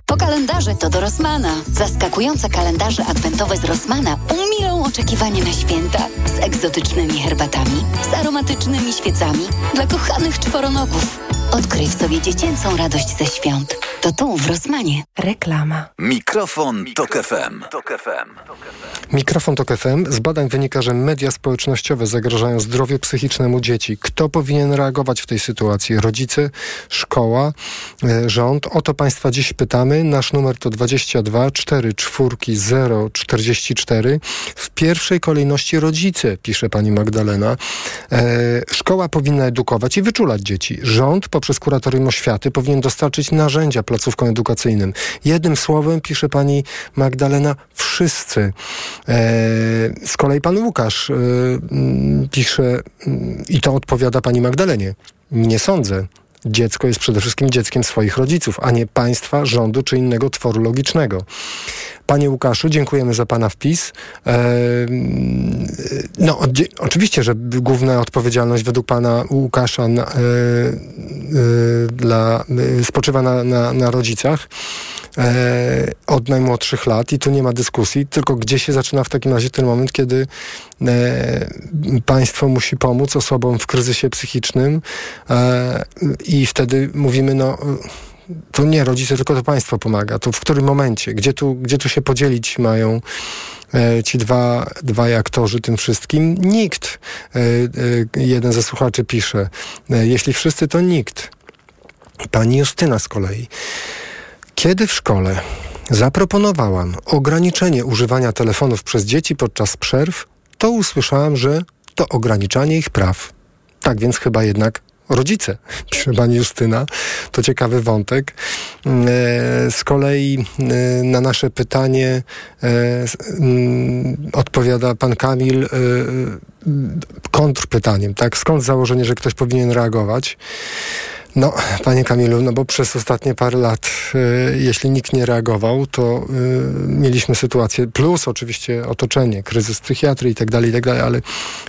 Po kalendarze to do Rossmana. Zaskakujące kalendarze adwentowe z Rossmana umilą oczekiwanie na święta z egzotycznymi herbatami, z aromatycznymi świecami dla kochanych czworonogów. Odkryj w sobie dziecięcą radość ze świąt. To tu w Rosmanie. Reklama. Mikrofon, Tok FM. Mikrofon Tok FM. Z badań wynika, że media społecznościowe zagrażają zdrowiu psychicznemu dzieci. Kto powinien reagować w tej sytuacji? Rodzice, szkoła, e, rząd? O to Państwa dziś pytamy. Nasz numer to 22 4 4 0 44. W pierwszej kolejności rodzice, pisze pani Magdalena. E, szkoła powinna edukować i wyczulać dzieci. Rząd poprzez kuratorium oświaty powinien dostarczyć narzędzia placówkom edukacyjnym. Jednym słowem, pisze pani Magdalena, wszyscy. E, z kolei pan Łukasz e, pisze, i to odpowiada pani Magdalenie. Nie sądzę. Dziecko jest przede wszystkim dzieckiem swoich rodziców, a nie państwa, rządu czy innego tworu logicznego. Panie Łukaszu, dziękujemy za Pana wpis. E, no, oczywiście, że główna odpowiedzialność według Pana Łukasza e, e, dla, spoczywa na, na, na rodzicach od najmłodszych lat i tu nie ma dyskusji, tylko gdzie się zaczyna w takim razie ten moment, kiedy państwo musi pomóc osobom w kryzysie psychicznym i wtedy mówimy, no to nie rodzice, tylko to państwo pomaga. To w którym momencie? Gdzie tu, gdzie tu się podzielić mają e, ci dwa, dwaj aktorzy tym wszystkim? Nikt. E, e, jeden ze słuchaczy pisze, jeśli wszyscy, to nikt. Pani Justyna z kolei. Kiedy w szkole zaproponowałam ograniczenie używania telefonów przez dzieci podczas przerw, to usłyszałam, że to ograniczanie ich praw. Tak więc chyba jednak rodzice, pani Justyna. To ciekawy wątek. E, Z kolei e, na nasze pytanie e, mm, odpowiada pan Kamil e, kontrpytaniem, tak? Skąd założenie, że ktoś powinien reagować? No, panie Kamilu, no bo przez ostatnie parę lat, e, jeśli nikt nie reagował, to e, mieliśmy sytuację, plus oczywiście otoczenie, kryzys psychiatrii i tak dalej, i tak dalej, ale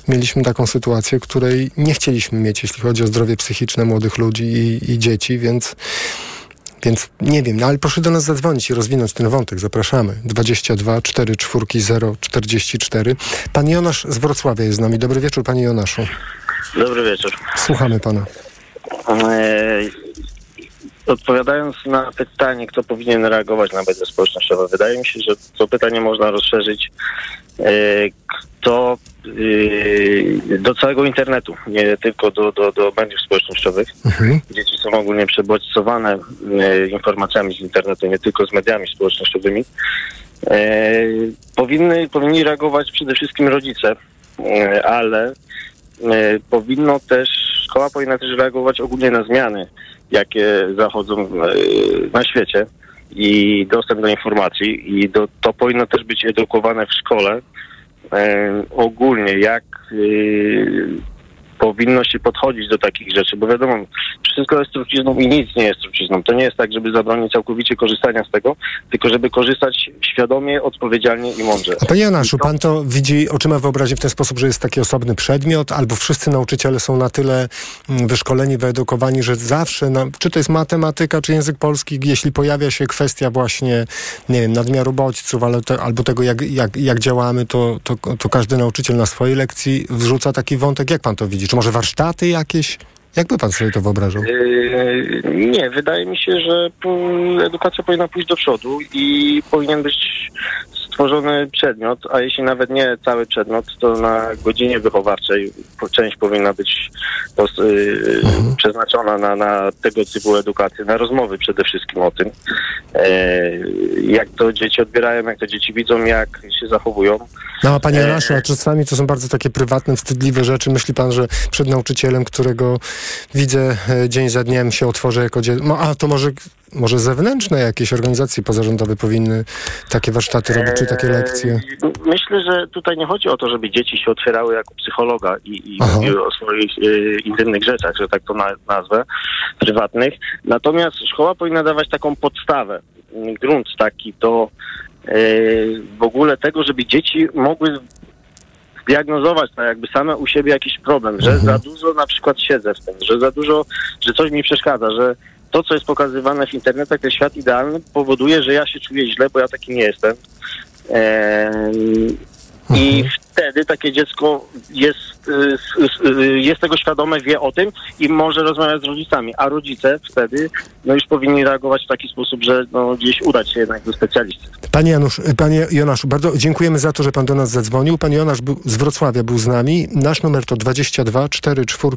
mieliśmy taką sytuację, której nie chcieliśmy mieć, jeśli chodzi o zdrowie psychiczne młodych ludzi i, i dzieci, więc więc nie wiem, no ale proszę do nas zadzwonić i rozwinąć ten wątek. Zapraszamy. 22 4 4 0 44. Pan Jonasz z Wrocławia jest z nami. Dobry wieczór, panie Jonaszu. Dobry wieczór. Słuchamy pana. Eee, odpowiadając na pytanie, kto powinien reagować na media społecznościowe, wydaje mi się, że to pytanie można rozszerzyć eee, kto eee, do całego internetu, nie tylko do, do, do mediów społecznościowych. Dzieci są ogólnie przebodźcowane e, informacjami z internetu, nie tylko z mediami społecznościowymi. E, powinny, powinni reagować przede wszystkim rodzice, e, ale e, powinno też, szkoła powinna też reagować ogólnie na zmiany, jakie zachodzą e, na świecie i dostęp do informacji i do, to powinno też być edukowane w szkole e, ogólnie, jak e, powinno się podchodzić do takich rzeczy, bo wiadomo, wszystko jest trucizną i nic nie jest trucizną. To nie jest tak, żeby zabronić całkowicie korzystania z tego, tylko żeby korzystać świadomie, odpowiedzialnie i mądrze. A panie Janaszu, pan to widzi oczyma wyobraźni w ten sposób, że jest taki osobny przedmiot, albo wszyscy nauczyciele są na tyle mm, wyszkoleni, wyedukowani, że zawsze, na, czy to jest matematyka, czy język polski, jeśli pojawia się kwestia właśnie, nie wiem, nadmiaru bodźców, ale te, albo tego, jak, jak, jak działamy, to, to, to każdy nauczyciel na swojej lekcji wrzuca taki wątek. Jak pan to widzi? Czy może warsztaty jakieś? Jakby pan sobie to wyobrażał? Yy, nie, wydaje mi się, że edukacja powinna pójść do przodu i powinien być stworzony przedmiot, a jeśli nawet nie cały przedmiot, to na godzinie wychowawczej część powinna być pos- yy, przeznaczona na, na tego typu edukację, na rozmowy przede wszystkim o tym, yy, jak to dzieci odbierają, jak to dzieci widzą, jak się zachowują. No a panie E, Janaszu, a czasami to są bardzo takie prywatne, wstydliwe rzeczy. Myśli pan, że przed nauczycielem, którego widzę e, dzień za dniem się otworzę jako dziecko. A to może, może zewnętrzne jakieś organizacje pozarządowe powinny takie warsztaty robić, czy takie lekcje? Eee, Myślę, że tutaj nie chodzi o to, żeby dzieci się otwierały jako psychologa i, i mówiły o swoich e, intymnych rzeczach, że tak to na, nazwę, prywatnych. Natomiast szkoła powinna dawać taką podstawę, grunt taki do e, w ogóle tego, żeby dzieci mogły zdiagnozować tak jakby same u siebie jakiś problem, że za dużo na przykład siedzę w tym, że za dużo, że coś mi przeszkadza, że to, co jest pokazywane w internetach, ten świat idealny powoduje, że ja się czuję źle, bo ja taki nie jestem. Eee, I w wtedy takie dziecko jest, y, s- y, jest tego świadome, wie o tym i może rozmawiać z rodzicami, a rodzice wtedy no już powinni reagować w taki sposób, że no, gdzieś udać się jednak do specjalisty. Panie, Janusz, panie Jonaszu, bardzo dziękujemy za to, że pan do nas zadzwonił. Pan Jonasz był, z Wrocławia był z nami. Nasz numer to 22 44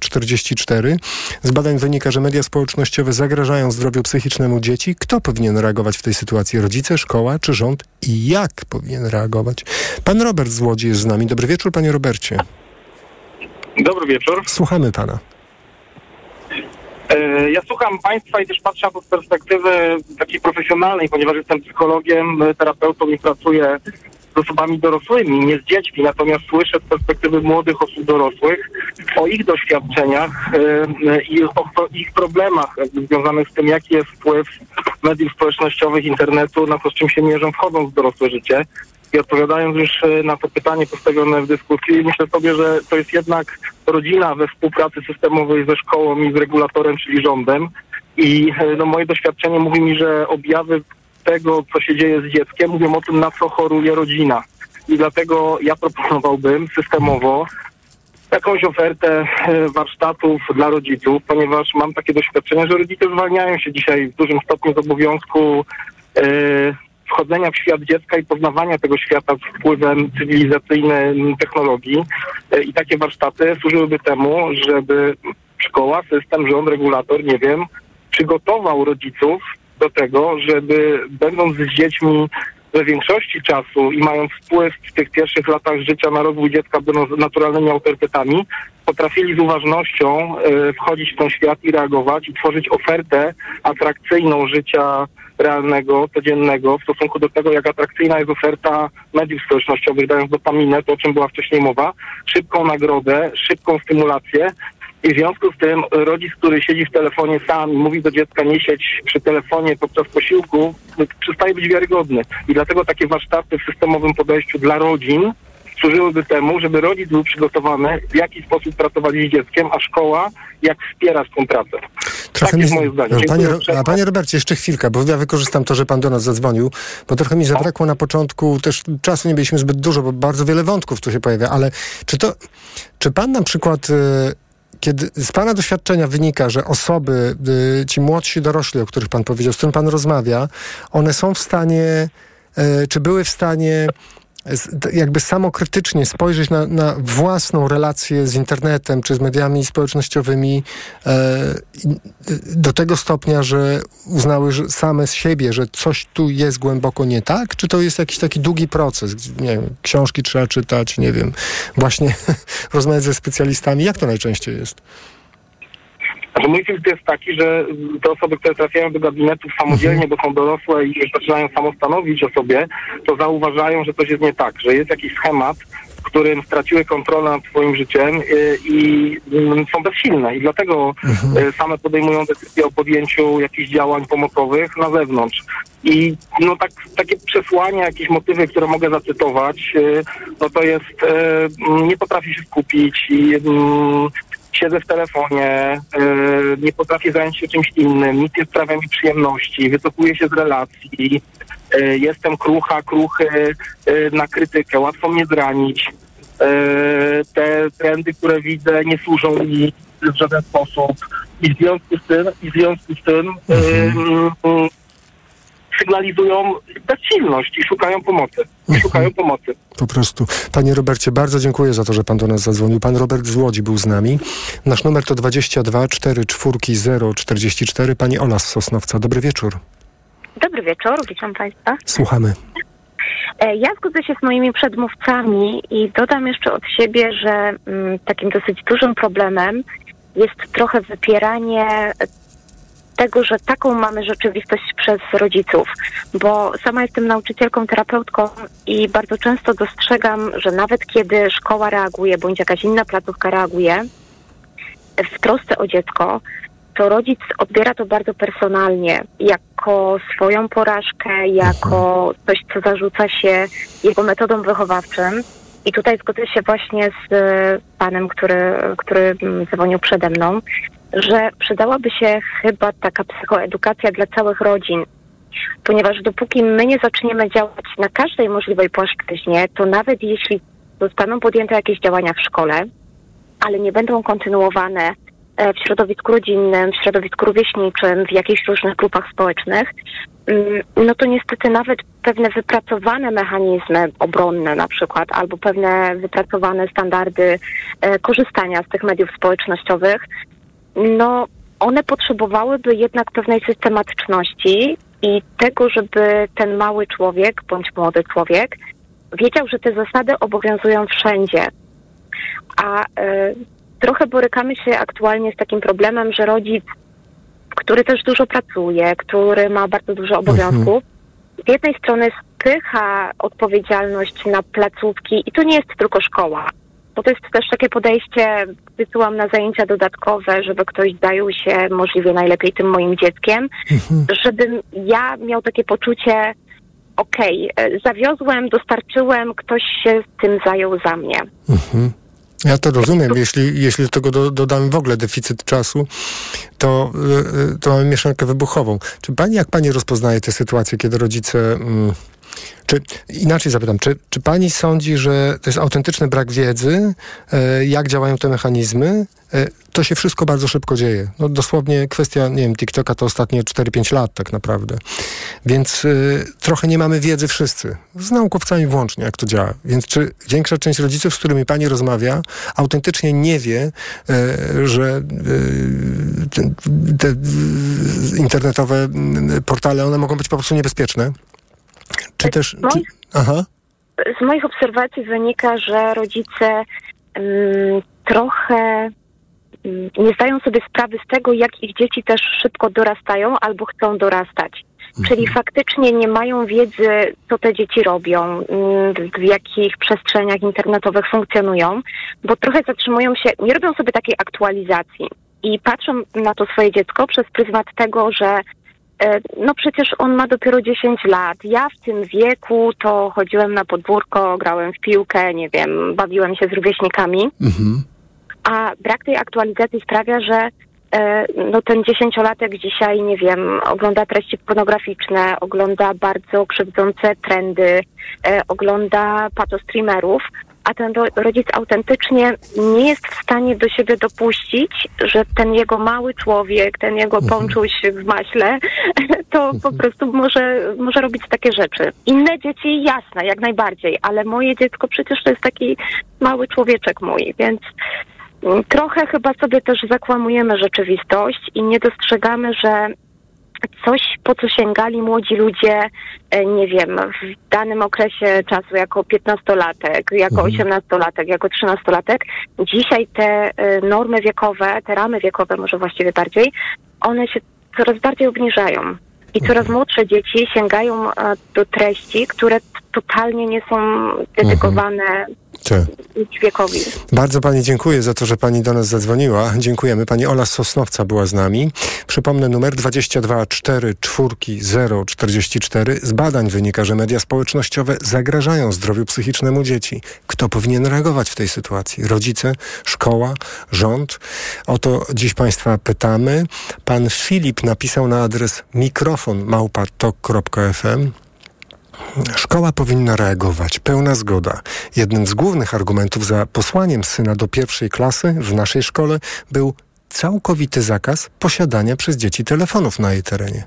044. Z badań wynika, że media społecznościowe zagrażają zdrowiu psychicznemu dzieci. Kto powinien reagować w tej sytuacji? Rodzice, szkoła czy rząd? I jak powinien reagować? Pan Robert z Łodzi jest z nami. Dobry wieczór, panie Robercie. Dobry wieczór. Słuchamy pana. E, Ja słucham Państwa i też patrzę na to z perspektywy takiej profesjonalnej, ponieważ jestem psychologiem, e, terapeutą i pracuję z osobami dorosłymi, nie z dziećmi, natomiast słyszę z perspektywy młodych osób dorosłych o ich doświadczeniach e, i o ich problemach związanych z tym, jaki jest wpływ mediów społecznościowych, internetu na to, z czym się mierzą wchodząc w dorosłe życie. I odpowiadając już e, na to pytanie postawione w dyskusji, myślę sobie, że to jest jednak rodzina we współpracy systemowej ze szkołą i z regulatorem, czyli rządem. I e, no, moje doświadczenie mówi mi, że objawy tego, co się dzieje z dzieckiem, mówią o tym, na co choruje rodzina. I dlatego ja proponowałbym systemowo jakąś ofertę e, warsztatów dla rodziców, ponieważ mam takie doświadczenie, że rodzice zwalniają się dzisiaj w dużym stopniu z obowiązku e, wchodzenia w świat dziecka i poznawania tego świata z wpływem cywilizacyjnym technologii. E, I takie warsztaty służyłyby temu, żeby szkoła, system, rząd, regulator, nie wiem, przygotował rodziców do tego, żeby będąc z dziećmi we większości czasu i mając wpływ w tych pierwszych latach życia na rozwój dziecka, będąc naturalnymi autorytetami, potrafili z uważnością e, wchodzić w ten świat i reagować i tworzyć ofertę atrakcyjną życia realnego, codziennego w stosunku do tego, jak atrakcyjna jest oferta mediów społecznościowych, dając dopaminę, to o czym była wcześniej mowa, szybką nagrodę, szybką stymulację, i w związku z tym rodzic, który siedzi w telefonie sam i mówi do dziecka nie siedź przy telefonie podczas posiłku, przestaje być wiarygodny. I dlatego takie warsztaty w systemowym podejściu dla rodzin służyłyby temu, żeby rodzic był przygotowany, w jaki sposób pracować z dzieckiem, a szkoła jak wspierać tę pracę. Trochę tak jest mi- moje zdanie. Panie, a panie Robercie, jeszcze chwilkę, bo ja wykorzystam to, że pan do nas zadzwonił, bo trochę mi zabrakło na początku, też czasu nie mieliśmy zbyt dużo, bo bardzo wiele wątków tu się pojawia, ale czy to, czy pan na przykład, y, kiedy z pana doświadczenia wynika, że osoby, y, ci młodsi dorośli, o których pan powiedział, z którym pan rozmawia, one są w stanie, y, czy były w stanie jakby samokrytycznie spojrzeć na, na własną relację z internetem czy z mediami społecznościowymi e, y, do tego stopnia, że uznały że same z siebie, że coś tu jest głęboko nie tak? Czy to jest jakiś taki długi proces? Nie wiem, książki trzeba czytać, nie wiem, właśnie rozmawiać ze specjalistami. Jak to najczęściej jest? Znaczy mój filtr jest taki, że te osoby, które trafiają do gabinetów samodzielnie, bo są dorosłe i już zaczynają samostanowić o sobie, to zauważają, że coś jest nie tak, że jest jakiś schemat, w którym straciły kontrolę nad swoim życiem y, i mm, są bezsilne. I dlatego y, same podejmują decyzję o podjęciu jakichś działań pomocowych na zewnątrz. I no tak, takie przesłanie, jakieś motywy, które mogę zacytować, y, no to jest mm, nie potrafi się skupić i mm, siedzę w telefonie, yy, nie potrafię zająć się czymś innym, nic nie sprawia mi przyjemności, wycofuję się z relacji, yy, jestem krucha, kruchy yy, na krytykę, łatwo mnie zranić. Yy, te trendy, które widzę, nie służą mi w żaden sposób. I w związku z tym, i w związku z tym yy, sygnalizują bezsilność i szukają pomocy. I szukają pomocy. Po prostu. Panie Robercie, bardzo dziękuję za to, że pan do nas zadzwonił. Pan Robert z Łodzi był z nami. Nasz numer to 22 44 044. Pani Ola z Sosnowca. Dobry wieczór. Dobry wieczór, witam Państwa. Słuchamy. E, Ja zgodzę się z moimi przedmówcami i dodam jeszcze od siebie, że mm, takim dosyć dużym problemem jest trochę wypieranie tego, że taką mamy rzeczywistość przez rodziców, bo sama jestem nauczycielką, terapeutką i bardzo często dostrzegam, że nawet kiedy szkoła reaguje, bądź jakaś inna placówka reaguje w trosce o dziecko, to rodzic odbiera to bardzo personalnie, jako swoją porażkę, jako coś, co zarzuca się jego metodom wychowawczym. I tutaj zgodzę się właśnie z panem, który, który mm, dzwonił przede mną, że przydałaby się chyba taka psychoedukacja dla całych rodzin. Ponieważ dopóki my nie zaczniemy działać na każdej możliwej płaszczyźnie, to nawet jeśli zostaną podjęte jakieś działania w szkole, ale nie będą kontynuowane e, w środowisku rodzinnym, w środowisku rówieśniczym, w jakichś różnych grupach społecznych, mm, no to niestety nawet pewne wypracowane mechanizmy obronne na przykład, albo pewne wypracowane standardy e, korzystania z tych mediów społecznościowych, no one potrzebowałyby jednak pewnej systematyczności i tego, żeby ten mały człowiek bądź młody człowiek wiedział, że te zasady obowiązują wszędzie. A y, trochę borykamy się aktualnie z takim problemem, że rodzic, który też dużo pracuje, który ma bardzo dużo obowiązków, z jednej strony spycha odpowiedzialność na placówki i to nie jest tylko szkoła. Bo to jest też takie podejście, wysyłam na zajęcia dodatkowe, żeby ktoś zajął się możliwie najlepiej tym moim dzieckiem, żebym ja miał takie poczucie, okej, okay, zawiozłem, dostarczyłem, ktoś się tym zajął za mnie. Mhm. Ja to rozumiem. Jeśli, jeśli do tego do, dodamy w ogóle deficyt czasu, to, to mamy mieszankę wybuchową. Czy pani, jak pani rozpoznaje te sytuacje, kiedy rodzice... Mm, czy inaczej zapytam, czy, czy pani sądzi, że to jest autentyczny brak wiedzy, e, jak działają te mechanizmy? E, to się wszystko bardzo szybko dzieje. No dosłownie kwestia, nie wiem, TikToka to ostatnie 4-5 lat tak naprawdę. Więc y, trochę nie mamy wiedzy wszyscy, z naukowcami włącznie, jak to działa. Więc czy większa część rodziców, z którymi pani rozmawia, autentycznie nie wie, y, że y, te, te internetowe portale, one mogą być po prostu niebezpieczne? Czy też... Czy, aha. Z moich obserwacji wynika, że rodzice um, trochę um, nie zdają sobie sprawy z tego, jak ich dzieci też szybko dorastają albo chcą dorastać. Mhm. Czyli faktycznie nie mają wiedzy, co te dzieci robią, w jakich przestrzeniach internetowych funkcjonują, bo trochę zatrzymują się, nie robią sobie takiej aktualizacji i patrzą na to swoje dziecko przez pryzmat tego, że no przecież on ma dopiero 10 lat. Ja w tym wieku to chodziłem na podwórko, grałem w piłkę, nie wiem, bawiłem się z rówieśnikami. Mhm. A brak tej aktualizacji sprawia, że e, no ten dziesięciolatek dzisiaj, nie wiem, ogląda treści pornograficzne, ogląda bardzo krzywdzące trendy, e, ogląda patostreamerów, a ten rodzic autentycznie nie jest w stanie do siebie dopuścić, że ten jego mały człowiek, ten jego mhm. pączuś w maśle, to po mhm. prostu może, może robić takie rzeczy. Inne dzieci jasne, jak najbardziej, ale moje dziecko przecież to jest taki mały człowieczek mój, więc mm, trochę chyba sobie też zakłamujemy rzeczywistość i nie dostrzegamy, że coś, po co sięgali młodzi ludzie, e, nie wiem, w danym okresie czasu jako piętnastolatek, jako mhm. osiemnastolatek, jako trzynastolatek. Dzisiaj te e, normy wiekowe, te ramy wiekowe może właściwie bardziej, one się coraz bardziej obniżają. I coraz mhm. młodsze dzieci sięgają e, do treści, które totalnie nie są dedykowane mhm. wiekowi. Bardzo Pani dziękuję za to, że Pani do nas zadzwoniła. Dziękujemy. Pani Ola Sosnowca była z nami. Przypomnę numer 2244044. Z badań wynika, że media społecznościowe zagrażają zdrowiu psychicznemu dzieci. Kto powinien reagować w tej sytuacji? Rodzice, szkoła, rząd? O to dziś Państwa pytamy. Pan Filip napisał na adres mikrofon małpatok.fm Szkoła powinna reagować. Pełna zgoda. Jednym z głównych argumentów za posłaniem syna do pierwszej klasy w naszej szkole był całkowity zakaz posiadania przez dzieci telefonów na jej terenie.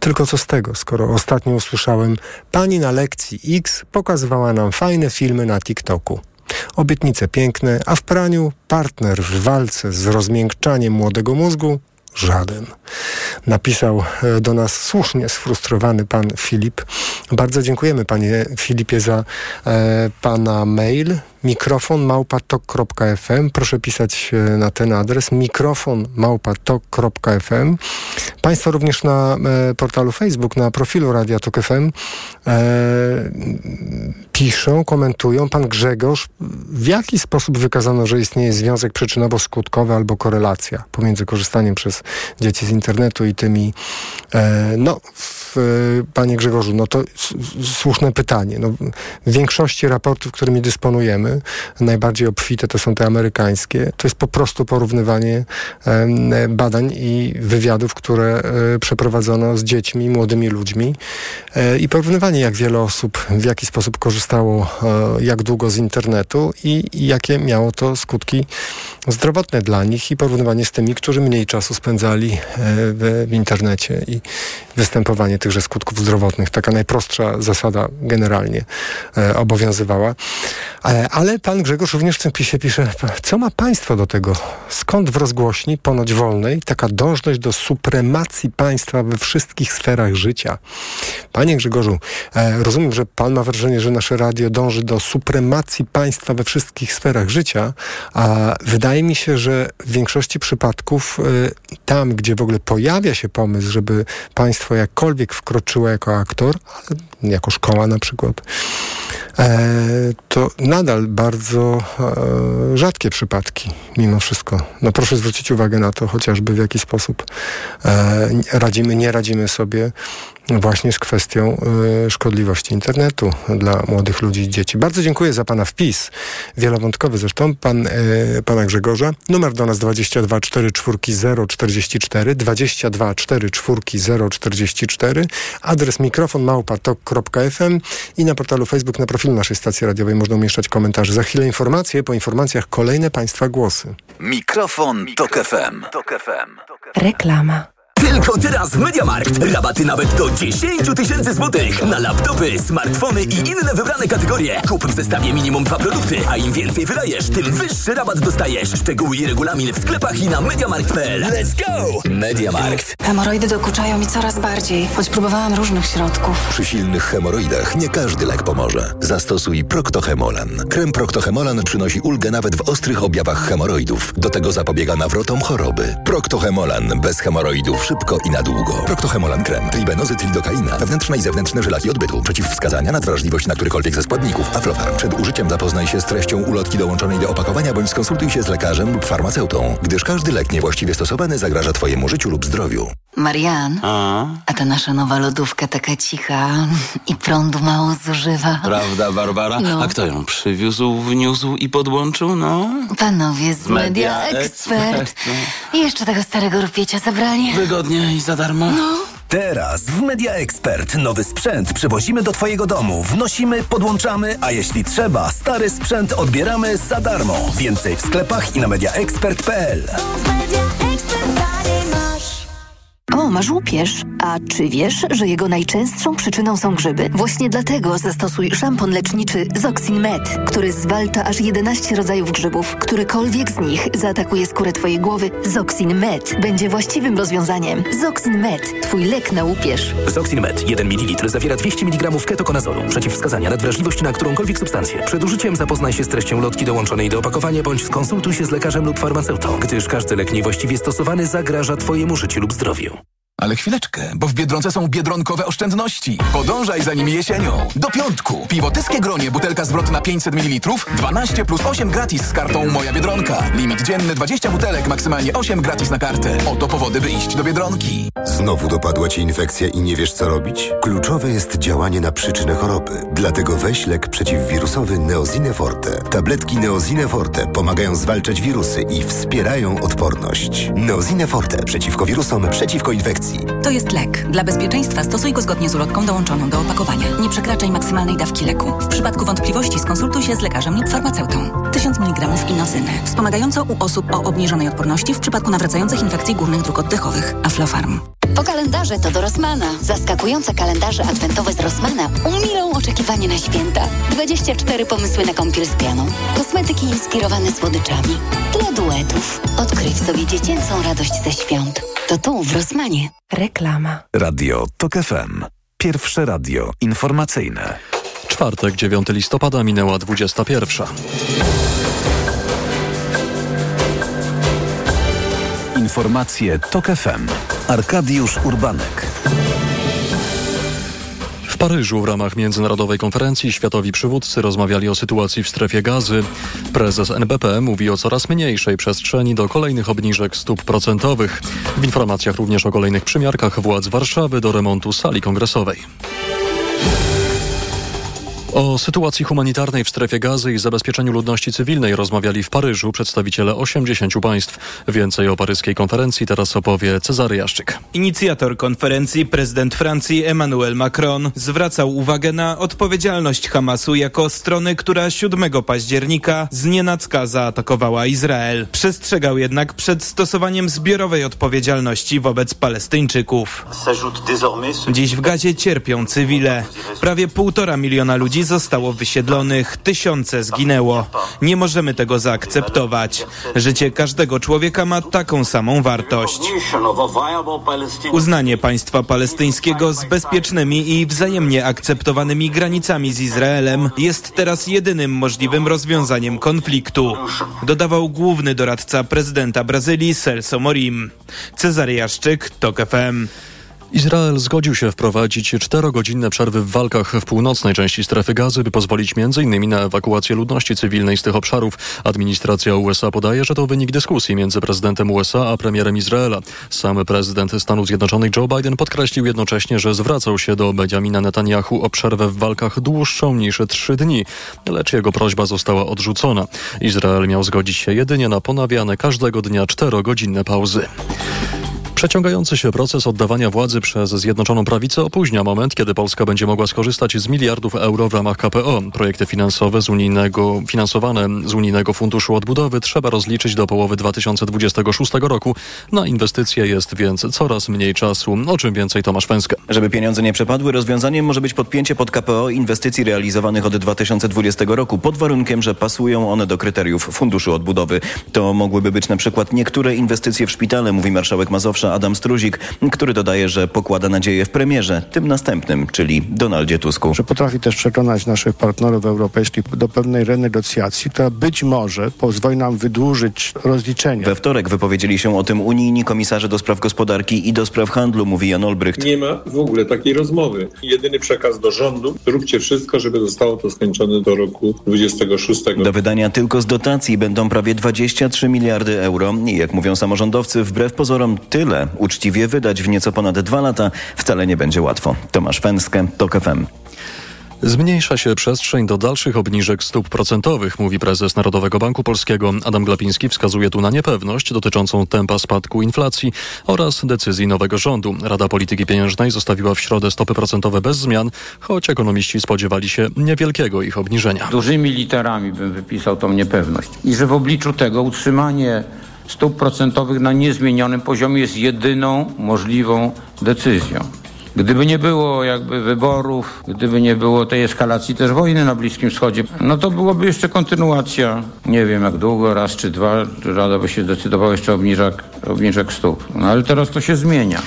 Tylko co z tego, skoro ostatnio usłyszałem, pani na lekcji X pokazywała nam fajne filmy na TikToku. Obietnice piękne, a w praniu partner w walce z rozmiękczaniem młodego mózgu żaden. Napisał e, do nas słusznie sfrustrowany pan Filip. Bardzo dziękujemy panie Filipie za e, pana mail mikrofon małpatok.fm. Proszę pisać e, na ten adres mikrofon małpatok.fm. Państwo również na e, portalu Facebook, na profilu Radia Tok FM e, piszą, komentują. Pan Grzegorz, w jaki sposób wykazano, że istnieje związek przyczynowo-skutkowy albo korelacja pomiędzy korzystaniem przez dzieci z internetu i tymi, e, no, w, panie Grzegorzu, no to słuszne pytanie. No, w większości raportów, którymi dysponujemy, najbardziej obfite to są te amerykańskie. To jest po prostu porównywanie badań i wywiadów, które e, przeprowadzono z dziećmi, młodymi ludźmi e, i porównywanie, jak wiele osób w jaki sposób korzysta korzystało e, jak długo z internetu i jakie miało to skutki zdrowotne dla nich i porównywanie z tymi, którzy mniej czasu spędzali w, w internecie i występowanie tychże skutków zdrowotnych. Taka najprostsza zasada generalnie obowiązywała. Ale pan Grzegorz również w tym pisie pisze, co ma państwo do tego? Skąd w rozgłośni, ponoć wolnej, taka dążność do supremacji państwa we wszystkich sferach życia? Panie Grzegorzu, rozumiem, że pan ma wrażenie, że nasze radio dąży do supremacji państwa we wszystkich sferach życia, a wydaje mi się, że w większości przypadków y, tam, gdzie w ogóle pojawia się pomysł, żeby państwo jakkolwiek wkroczyło jako aktor, jako szkoła na przykład, e, to nadal bardzo e, rzadkie przypadki mimo wszystko. No proszę zwrócić uwagę na to chociażby w jaki sposób e, radzimy, nie radzimy sobie właśnie z kwestią y, szkodliwości internetu dla młodych ludzi i dzieci. Bardzo dziękuję za Pana wpis, wielowątkowy zresztą, pan, y, Pana Grzegorza. Numer do nas 22 4 4 044, 22 4 4 044, adres mikrofon małpatok.fm i na portalu Facebook, na profilu naszej stacji radiowej można umieszczać komentarze. Za chwilę informacje, po informacjach kolejne Państwa głosy. Mikrofon, Tok FM. Reklama. Tylko teraz w Mediamarkt. Rabaty nawet do 10 tysięcy złotych na laptopy, smartfony i inne wybrane kategorie. Kup w zestawie minimum dwa produkty, a im więcej wydajesz, tym wyższy rabat dostajesz. Szczegóły i regulamin w sklepach i na mediamarkt.pl. Let's go! Mediamarkt. Hemoroidy dokuczają mi coraz bardziej, choć próbowałam różnych środków. Przy silnych hemoroidach nie każdy lek pomoże. Zastosuj Proctohemolan. Krem Proctohemolan przynosi ulgę nawet w ostrych objawach hemoroidów. Do tego zapobiega nawrotom choroby. Proctohemolan bez hemoroidów szybko i na długo. Proctohemolan krem, tribenozy, tridokaina, wewnętrzne i zewnętrzne żylaki odbytu, przeciwwskazania na wrażliwość na którykolwiek ze składników. Aflofarm. Przed użyciem zapoznaj się z treścią ulotki dołączonej do opakowania bądź skonsultuj się z lekarzem lub farmaceutą, gdyż każdy lek niewłaściwie stosowany zagraża Twojemu życiu lub zdrowiu. Marian, a? a ta nasza nowa lodówka taka cicha i prądu mało zużywa. Prawda, Barbara? No. A kto ją przywiózł, wniósł i podłączył, no? Panowie z Media, Media Expert. Expert, I jeszcze tego starego rupiecia zabrali. Wygodnie i za darmo. No. Teraz w Media Expert nowy sprzęt przywozimy do Twojego domu, wnosimy, podłączamy, a jeśli trzeba, stary sprzęt odbieramy za darmo. Więcej w sklepach i na mediaexpert.pl. O, masz łupież. A czy wiesz, że jego najczęstszą przyczyną są grzyby? Właśnie dlatego zastosuj szampon leczniczy Zoxin Med, który zwalcza aż 11 rodzajów grzybów. Którykolwiek z nich zaatakuje skórę Twojej głowy, Zoxin Med będzie właściwym rozwiązaniem. Zoxin Med, Twój lek na łupież. Zoxin Med 1 ml zawiera 200 mg ketokonazolu. Przeciwwskazania na na którąkolwiek substancję. Przed użyciem zapoznaj się z treścią lotki dołączonej do opakowania bądź skonsultuj się z lekarzem lub farmaceutą, gdyż każdy lek niewłaściwie stosowany zagraża Twojemu życiu lub zdrowiu. Ale chwileczkę, bo w Biedronce są biedronkowe oszczędności. Podążaj za nimi jesienią. Do piątku. Piwo Tyskie Gronie, butelka zwrotna 500 ml, 12 plus 8 gratis z kartą Moja Biedronka. Limit dzienny 20 butelek, maksymalnie 8 gratis na kartę. Oto powody, by iść do Biedronki. Znowu dopadła Cię infekcja i nie wiesz co robić? Kluczowe jest działanie na przyczynę choroby. Dlatego weź lek przeciwwirusowy Neozine Forte. Tabletki Neozine Forte pomagają zwalczać wirusy i wspierają odporność. Neozine Forte przeciwko wirusom, przeciwko infekcji. To jest lek. Dla bezpieczeństwa stosuj go zgodnie z ulotką dołączoną do opakowania. Nie przekraczaj maksymalnej dawki leku. W przypadku wątpliwości skonsultuj się z lekarzem lub farmaceutą. 1000 mg inozyny. Wspomagająco u osób o obniżonej odporności w przypadku nawracających infekcji górnych dróg oddechowych. Aflofarm. Po kalendarze to do Rossmana. Zaskakujące kalendarze adwentowe z Rossmana umilą oczekiwanie na święta. 24 pomysły na kąpiel z pianą. Kosmetyki inspirowane słodyczami. Dla duetów. Odkryj w sobie dziecięcą radość ze świąt. To tu w Rossmanie. Reklama. Radio TOK FM. Pierwsze radio informacyjne. Czwartek, 9 listopada, minęła 21. Informacje TOK FM. Arkadiusz Urbanek. W Paryżu w ramach międzynarodowej konferencji światowi przywódcy rozmawiali o sytuacji w strefie gazy. Prezes NBP mówi o coraz mniejszej przestrzeni do kolejnych obniżek stóp procentowych. W informacjach również o kolejnych przymiarkach władz Warszawy do remontu sali kongresowej. O sytuacji humanitarnej w strefie gazy i zabezpieczeniu ludności cywilnej rozmawiali w Paryżu przedstawiciele 80 państw. Więcej o paryskiej konferencji teraz opowie Cezary Jaszczyk. Inicjator konferencji, prezydent Francji Emmanuel Macron, zwracał uwagę na odpowiedzialność Hamasu jako strony, która 7 października znienacka zaatakowała Izrael. Przestrzegał jednak przed stosowaniem zbiorowej odpowiedzialności wobec Palestyńczyków. Dziś w gazie cierpią cywile. Prawie półtora miliona ludzi zostało wysiedlonych, tysiące zginęło. Nie możemy tego zaakceptować. Życie każdego człowieka ma taką samą wartość. Uznanie państwa palestyńskiego z bezpiecznymi i wzajemnie akceptowanymi granicami z Izraelem jest teraz jedynym możliwym rozwiązaniem konfliktu, dodawał główny doradca prezydenta Brazylii Celso Morim. Cezary Jaszczyk, TOK FM. Izrael zgodził się wprowadzić czterogodzinne przerwy w walkach w północnej części strefy gazy, by pozwolić m.in. na ewakuację ludności cywilnej z tych obszarów. Administracja USA podaje, że to wynik dyskusji między prezydentem USA a premierem Izraela. Sam prezydent Stanów Zjednoczonych Joe Biden podkreślił jednocześnie, że zwracał się do Benjamina Netanyahu o przerwę w walkach dłuższą niż trzy dni, lecz jego prośba została odrzucona. Izrael miał zgodzić się jedynie na ponawiane każdego dnia czterogodzinne pauzy. Przeciągający się proces oddawania władzy przez Zjednoczoną Prawicę opóźnia moment, kiedy Polska będzie mogła skorzystać z miliardów euro w ramach KPO. Projekty finansowe z unijnego, finansowane z Unijnego Funduszu Odbudowy trzeba rozliczyć do połowy 2026 roku. Na inwestycje jest więc coraz mniej czasu. O czym więcej Tomasz Węskę. Żeby pieniądze nie przepadły, rozwiązaniem może być podpięcie pod KPO inwestycji realizowanych od 2020 roku pod warunkiem, że pasują one do kryteriów Funduszu Odbudowy. To mogłyby być na przykład niektóre inwestycje w szpitale, mówi marszałek Mazowsza Adam Struzik, który dodaje, że pokłada nadzieję w premierze, tym następnym, czyli Donaldzie Tusku. Że potrafi też przekonać naszych partnerów europejskich do pewnej renegocjacji, która być może pozwoli nam wydłużyć rozliczenia. We wtorek wypowiedzieli się o tym unijni komisarze do spraw gospodarki i do spraw handlu, mówi Jan Olbrycht. Nie ma w ogóle takiej rozmowy. Jedyny przekaz do rządu, róbcie wszystko, żeby zostało to skończone do roku 26. Do wydania tylko z dotacji będą prawie 23 miliardy euro i jak mówią samorządowcy, wbrew pozorom tyle uczciwie wydać w nieco ponad dwa lata wcale nie będzie łatwo. Tomasz Fęskę, TOK FM. Zmniejsza się przestrzeń do dalszych obniżek stóp procentowych, mówi prezes Narodowego Banku Polskiego. Adam Glapiński wskazuje tu na niepewność dotyczącą tempa spadku inflacji oraz decyzji nowego rządu. Rada Polityki Pieniężnej zostawiła w środę stopy procentowe bez zmian, choć ekonomiści spodziewali się niewielkiego ich obniżenia. Dużymi literami bym wypisał tą niepewność. I że w obliczu tego utrzymanie stóp procentowych na niezmienionym poziomie jest jedyną możliwą decyzją. Gdyby nie było jakby wyborów, gdyby nie było tej eskalacji też wojny na Bliskim Wschodzie, no to byłoby jeszcze kontynuacja. Nie wiem jak długo, raz czy dwa, Rada by się zdecydowała jeszcze obniżek, obniżek stóp. No ale teraz to się zmienia.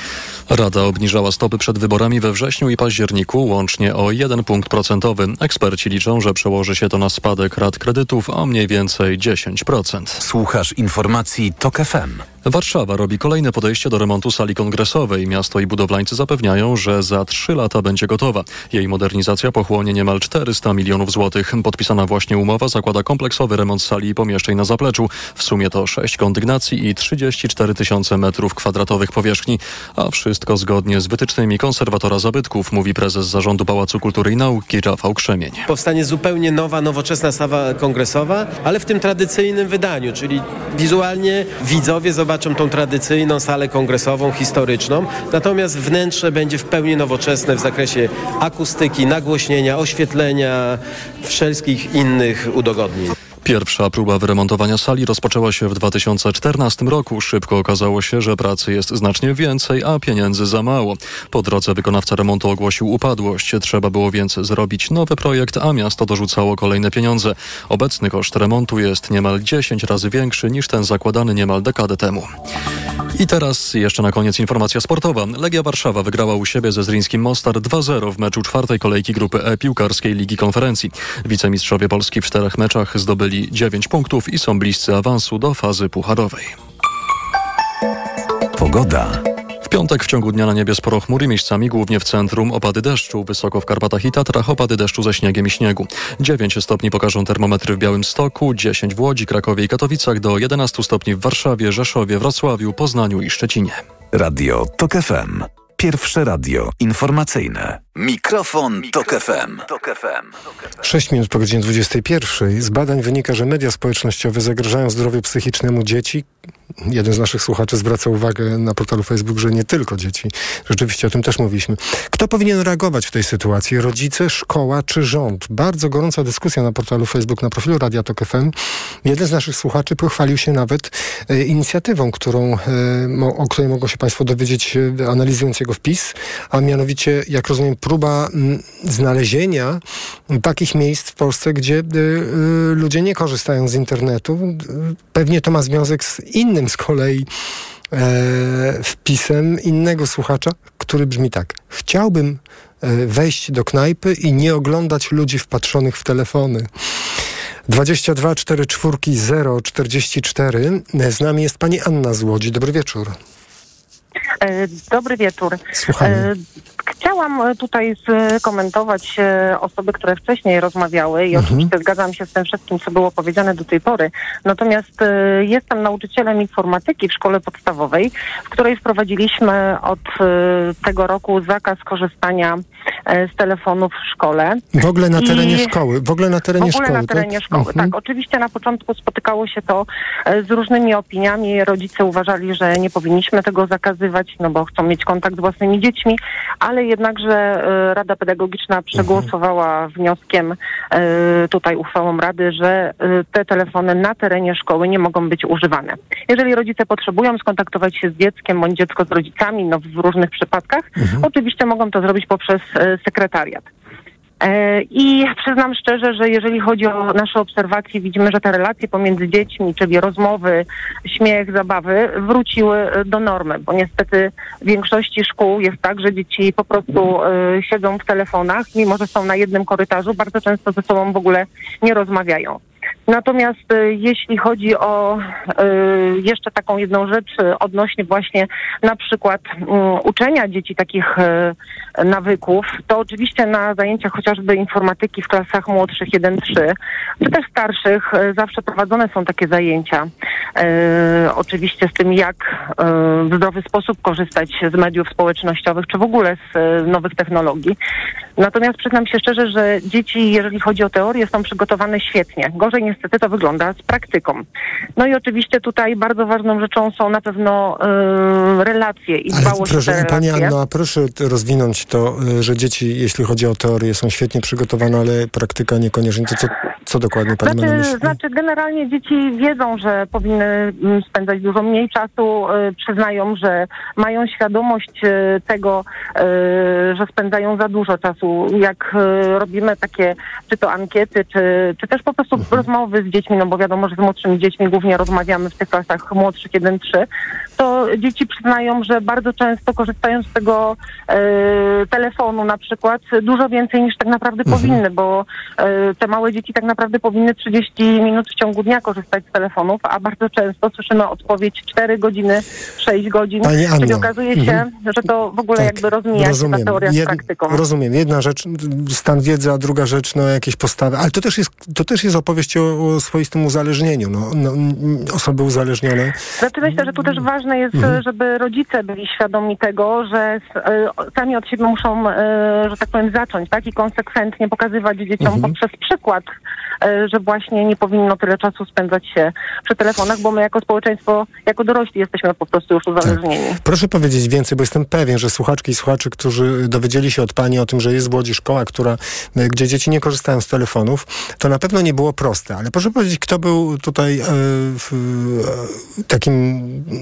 Rada obniżała stopy przed wyborami we wrześniu i październiku łącznie o 1 punkt procentowy. Eksperci liczą, że przełoży się to na spadek rat kredytów o mniej więcej 10%. Słuchasz informacji TOK FM. Warszawa robi kolejne podejście do remontu sali kongresowej. Miasto i budowlańcy zapewniają, że za trzy lata będzie gotowa. Jej modernizacja pochłonie niemal 400 milionów złotych. Podpisana właśnie umowa zakłada kompleksowy remont sali i pomieszczeń na zapleczu. W sumie to 6 kondygnacji i 34 tysiące metrów kwadratowych powierzchni, a wszystko zgodnie z wytycznymi konserwatora zabytków, mówi prezes Zarządu Pałacu Kultury i Nauki Rafał Krzemień. Powstanie zupełnie nowa, nowoczesna sala kongresowa, ale w tym tradycyjnym wydaniu, czyli wizualnie widzowie zobaczą tą tradycyjną salę kongresową, historyczną, natomiast wnętrze będzie w pełni nowoczesne w zakresie akustyki, nagłośnienia, oświetlenia, wszelkich innych udogodnień. Pierwsza próba wyremontowania sali rozpoczęła się w 2014 roku. Szybko okazało się, że pracy jest znacznie więcej, a pieniędzy za mało. Po drodze wykonawca remontu ogłosił upadłość. Trzeba było więc zrobić nowy projekt, a miasto dorzucało kolejne pieniądze. Obecny koszt remontu jest niemal 10 razy większy niż ten zakładany niemal dekadę temu. I teraz jeszcze na koniec informacja sportowa. Legia Warszawa wygrała u siebie ze Zrińskim Mostar 2-0 w meczu czwartej kolejki grupy E piłkarskiej Ligi Konferencji. Wicemistrzowie Polski w czterech meczach zdobyli 9 punktów i są bliscy awansu do fazy pucharowej. Pogoda. W piątek w ciągu dnia na niebie sporo chmury miejscami, głównie w centrum opady deszczu, wysoko w Karpatach i Tatrach opady deszczu ze śniegiem i śniegu. 9 stopni pokażą termometry w Białymstoku, 10 w Łodzi, Krakowie i Katowicach, do 11 stopni w Warszawie, Rzeszowie, Wrocławiu, Poznaniu i Szczecinie. Radio TOK FM. Pierwsze radio informacyjne. Mikrofon, Tok FM. 6 minut po godzinie 21. Z badań wynika, że media społecznościowe zagrażają zdrowiu psychicznemu dzieci. Jeden z naszych słuchaczy zwraca uwagę na portalu Facebook, że nie tylko dzieci. Rzeczywiście o tym też mówiliśmy. Kto powinien reagować w tej sytuacji? Rodzice, szkoła czy rząd? Bardzo gorąca dyskusja na portalu Facebook, na profilu Radia Tok FM. Jeden z naszych słuchaczy pochwalił się nawet e, inicjatywą, którą, e, o której mogą się Państwo dowiedzieć e, analizując jego wpis, a mianowicie, jak rozumiem, próba m, znalezienia takich miejsc w Polsce, gdzie y, y, ludzie nie korzystają z internetu. Pewnie to ma związek z innym z kolei e, wpisem innego słuchacza, który brzmi tak. Chciałbym e, wejść do knajpy i nie oglądać ludzi wpatrzonych w telefony. 22 4 4 0 44. Z nami jest pani Anna z Łodzi. Dobry wieczór. E, Dobry wieczór. Słuchamy. E, Chciałam e, tutaj skomentować osoby, które wcześniej rozmawiały i Mhm. oczywiście zgadzam się z tym wszystkim, co było powiedziane do tej pory. Natomiast jestem nauczycielem informatyki w szkole podstawowej, w której wprowadziliśmy od tego roku zakaz korzystania z telefonów w szkole. W ogóle na I- terenie szkoły. W ogóle na terenie w ogóle szkoły. na terenie tak? szkoły, Mhm. tak. Oczywiście na początku spotykało się to z różnymi opiniami. Rodzice uważali, że nie powinniśmy tego no bo chcą mieć kontakt z własnymi dziećmi, ale jednakże e, Rada Pedagogiczna przegłosowała wnioskiem e, tutaj uchwałą Rady, że e, te telefony na terenie szkoły nie mogą być używane. Jeżeli rodzice potrzebują skontaktować się z dzieckiem bądź dziecko z rodzicami, no w różnych przypadkach, oczywiście mogą to zrobić poprzez sekretariat. E, I przyznam szczerze, że jeżeli chodzi o nasze obserwacje, widzimy, że te relacje pomiędzy dziećmi, czyli rozmowy, śmiech, zabawy, wróciły e, do normy, bo niestety w większości szkół jest tak, że dzieci po prostu e, siedzą w telefonach, mimo że są na jednym korytarzu, bardzo często ze sobą w ogóle nie rozmawiają. Natomiast e, jeśli chodzi o e, jeszcze taką jedną rzecz e, odnośnie właśnie na przykład mm, uczenia dzieci takich nawyków, to oczywiście na zajęciach chociażby informatyki w klasach młodszych 1-3, czy też starszych zawsze prowadzone są takie zajęcia. Oczywiście z tym, jak w zdrowy sposób korzystać z mediów społecznościowych, czy w ogóle z nowych technologii. Natomiast przyznam się szczerze, że dzieci, jeżeli chodzi o teorię, są przygotowane świetnie. Gorzej niestety to wygląda z praktyką. No i oczywiście tutaj bardzo ważną rzeczą są na pewno e, relacje i Ale dbałość o te proszę, Pani relacje. Anno, a proszę rozwinąć to, y, że dzieci, jeśli chodzi o teorię, są świetnie przygotowane, ale praktyka niekoniecznie. To co, co dokładnie Pani ma na Znaczy, myśli? znaczy, generalnie dzieci wiedzą, że powinny mm, spędzać dużo mniej czasu, y, przyznają, że mają świadomość y, tego, y, że spędzają za dużo czasu. Jak y, robimy takie, czy to ankiety, czy, czy też po prostu Mhm. rozmowy z dziećmi, no bo wiadomo, że z młodszymi dziećmi głównie rozmawiamy w tych klasach młodszych 1-3, to dzieci przyznają, że bardzo często korzystają z tego e, telefonu na przykład dużo więcej niż tak naprawdę Mhm. powinny, bo e, te małe dzieci tak naprawdę powinny 30 minut w ciągu dnia korzystać z telefonów, a bardzo często słyszymy odpowiedź 4 godziny, 6 godzin. Pani Anno, Czyli okazuje się, mhm. że to w ogóle jakby rozmija się ta teoria z Jed- praktyką. rozumiem. Jedna rzecz, stan wiedzy, a druga rzecz, no jakieś postawy. Ale to też jest, to też jest opowieść o, o swoistym uzależnieniu. No, no, osoby uzależnione. Znaczy myślę, że tu też ważne jest, Mhm. żeby rodzice byli świadomi tego, że e, sami od siebie muszą, e, że tak powiem, zacząć, tak? I konsekwentnie pokazywać dzieciom Mhm. poprzez przykład, e, że właśnie nie powinno tyle czasu spędzać się przy telefonach, bo my jako społeczeństwo, jako dorośli jesteśmy po prostu już uzależnieni. Proszę powiedzieć więcej, bo jestem pewien, że słuchaczki i słuchacze, którzy dowiedzieli się od Pani o tym, że jest w Łodzi szkoła, która, gdzie dzieci nie korzystają z telefonów, to na pewno nie było proste. Ale proszę powiedzieć, kto był tutaj e, w, e, takim,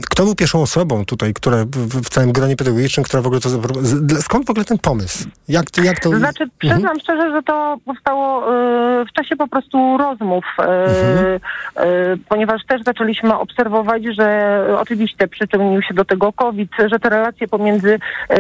kto był pierwszą osobą tutaj, która w, w całym gronie pedagogicznym, która w ogóle to z- Skąd w ogóle ten pomysł? Jak to, jak to... Znaczy, przyznam Mhm. szczerze, że to powstało e, w czasie po prostu rozmów, e, Mhm. e, ponieważ też zaczęliśmy obserwować, że oczywiście przyczynił się do tego COVID, że te relacje pomiędzy e,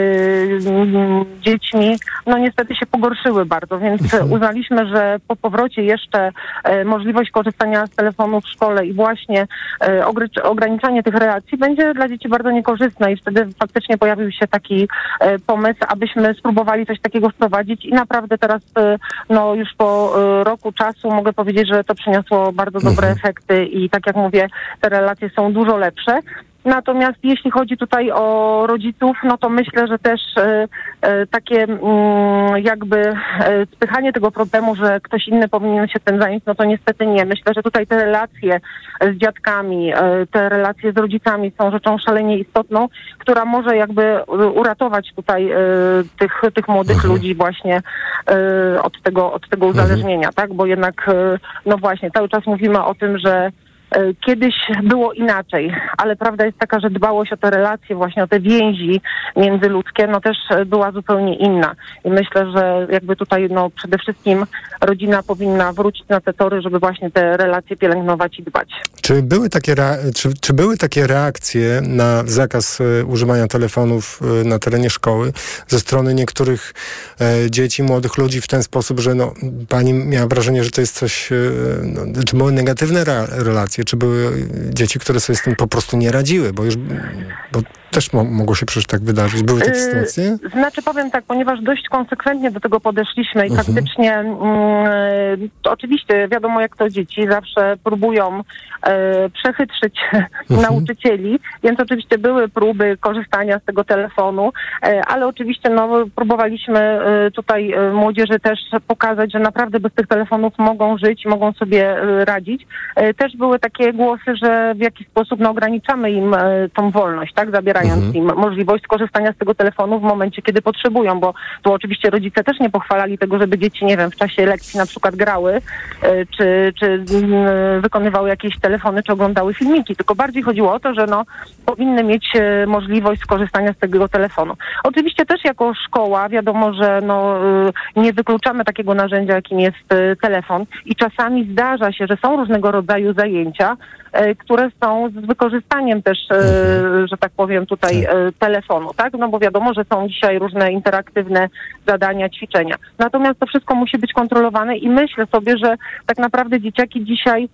dziećmi, no niestety się pogorszyły bardzo, więc Mhm. uznaliśmy, że po powrocie jeszcze e, możliwość korzystania z telefonu w szkole i właśnie e, ograniczanie tych relacji będzie dla dzieci bardzo niekorzystne i wtedy faktycznie pojawił się taki e, pomysł, abyśmy spróbowali coś takiego wprowadzić i naprawdę teraz, e, no już po e, roku czasu mogę powiedzieć, że to przyniosło bardzo dobre Mhm. efekty i tak jak mówię, te relacje są dużo lepsze. Natomiast jeśli chodzi tutaj o rodziców, no to myślę, że też e, e, takie mm, jakby e, spychanie tego problemu, że ktoś inny powinien się tym zająć, no to niestety nie. Myślę, że tutaj te relacje z dziadkami, te relacje z rodzicami są rzeczą szalenie istotną, która może jakby uratować tutaj tych, tych młodych ludzi właśnie od tego, od tego uzależnienia, tak? Bo jednak, no właśnie, cały czas mówimy o tym, że Kiedyś było inaczej, ale prawda jest taka, że dbałość o te relacje, właśnie o te więzi międzyludzkie, no też e, była zupełnie inna. I myślę, że jakby tutaj no przede wszystkim rodzina powinna wrócić na te tory, żeby właśnie te relacje pielęgnować i dbać. Czy były takie, czy, czy były takie reakcje na zakaz e, używania telefonów e, na terenie szkoły ze strony niektórych e, dzieci, młodych ludzi w ten sposób, że no, pani miała wrażenie, że to jest coś, no, czy były negatywne re- relacje, czy były dzieci, które sobie z tym po prostu nie radziły, bo już, bo też mo- mogło się przecież tak wydarzyć. Były takie Yy, sytuacje? Znaczy powiem tak, ponieważ dość konsekwentnie do tego podeszliśmy i Mhm. faktycznie mm, to oczywiście wiadomo jak to dzieci zawsze próbują e, przechytrzyć nauczycieli, więc oczywiście były próby korzystania z tego telefonu, e, ale oczywiście no, próbowaliśmy e, tutaj młodzieży też pokazać, że naprawdę bez tych telefonów mogą żyć, mogą sobie radzić. Też były takie głosy, że w jakiś sposób no, ograniczamy im tą wolność, tak, Mhm. im możliwość skorzystania z tego telefonu w momencie, kiedy potrzebują, bo tu oczywiście rodzice też nie pochwalali tego, żeby dzieci, nie wiem, w czasie lekcji na przykład grały, e, czy, czy mm, wykonywały jakieś telefony, czy oglądały filmiki, tylko bardziej chodziło o to, że no, powinny mieć e, możliwość skorzystania z tego telefonu. Oczywiście też jako szkoła wiadomo, że no, e, nie wykluczamy takiego narzędzia, jakim jest telefon i czasami zdarza się, że są różnego rodzaju zajęcia, które są z wykorzystaniem też, e, że tak powiem, tutaj e, telefonu, tak? No bo wiadomo, że są dzisiaj różne interaktywne zadania, ćwiczenia. Natomiast to wszystko musi być kontrolowane i myślę sobie, że tak naprawdę dzieciaki dzisiaj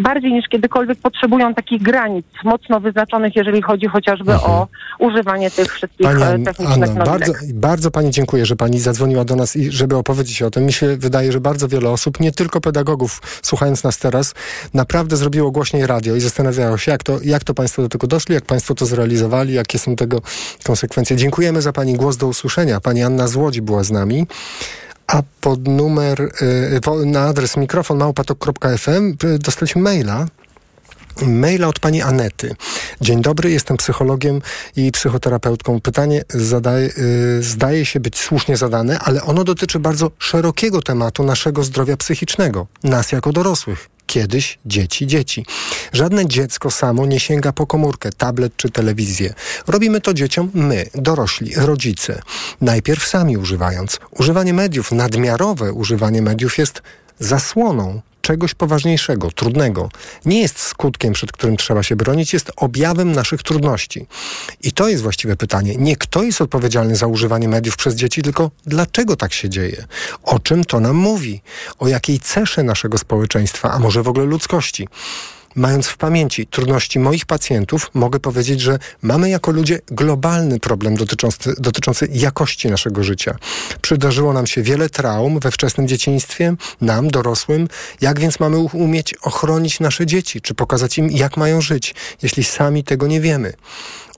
bardziej niż kiedykolwiek potrzebują takich granic mocno wyznaczonych, jeżeli chodzi chociażby o używanie tych wszystkich Pani An- technicznych nowinek. bardzo, bardzo Pani dziękuję, że Pani zadzwoniła do nas i żeby opowiedzieć o tym. Mi się wydaje, że bardzo wiele osób, nie tylko pedagogów, słuchając nas teraz, naprawdę zrobiło głośniej radio i zastanawiało się, jak to, jak to Państwo do tego doszli, jak Państwo to zrealizowali, jakie są tego konsekwencje. Dziękujemy za Pani głos do usłyszenia. Pani Anna z Łodzi była z nami. A pod numer, y, na adres mikrofon małpatok.fm y, dostaliśmy maila maila od pani Anety. Dzień dobry, jestem psychologiem i psychoterapeutką. Pytanie zadaje, y, zdaje się być słusznie zadane, ale ono dotyczy bardzo szerokiego tematu naszego zdrowia psychicznego, nas jako dorosłych. Kiedyś dzieci, dzieci. Żadne dziecko samo nie sięga po komórkę, tablet czy telewizję. Robimy to dzieciom my, dorośli, rodzice. Najpierw sami używając. Używanie mediów, nadmiarowe używanie mediów jest zasłoną czegoś poważniejszego, trudnego. Nie jest skutkiem, przed którym trzeba się bronić, jest objawem naszych trudności. I to jest właściwe pytanie. Nie kto jest odpowiedzialny za używanie mediów przez dzieci, tylko dlaczego tak się dzieje? O czym to nam mówi? O jakiej cesze naszego społeczeństwa, a może w ogóle ludzkości? Mając w pamięci trudności moich pacjentów, mogę powiedzieć, że mamy jako ludzie globalny problem dotyczący, dotyczący jakości naszego życia. Przydarzyło nam się wiele traum we wczesnym dzieciństwie, nam, dorosłym. Jak więc mamy umieć ochronić nasze dzieci, czy pokazać im, jak mają żyć, jeśli sami tego nie wiemy?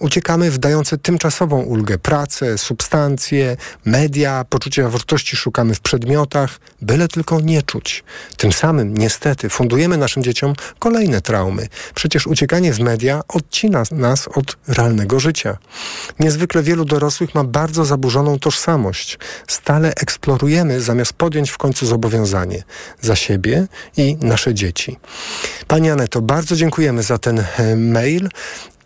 Uciekamy w dające tymczasową ulgę pracę, substancje, media, poczucia wartości szukamy w przedmiotach, byle tylko nie czuć. Tym samym, niestety, fundujemy naszym dzieciom kolejne traumy. Przecież uciekanie w media odcina nas od realnego życia. Niezwykle wielu dorosłych ma bardzo zaburzoną tożsamość. Stale eksplorujemy, zamiast podjąć w końcu zobowiązanie za siebie i nasze dzieci. Pani Aneto, bardzo dziękujemy za ten e, mail.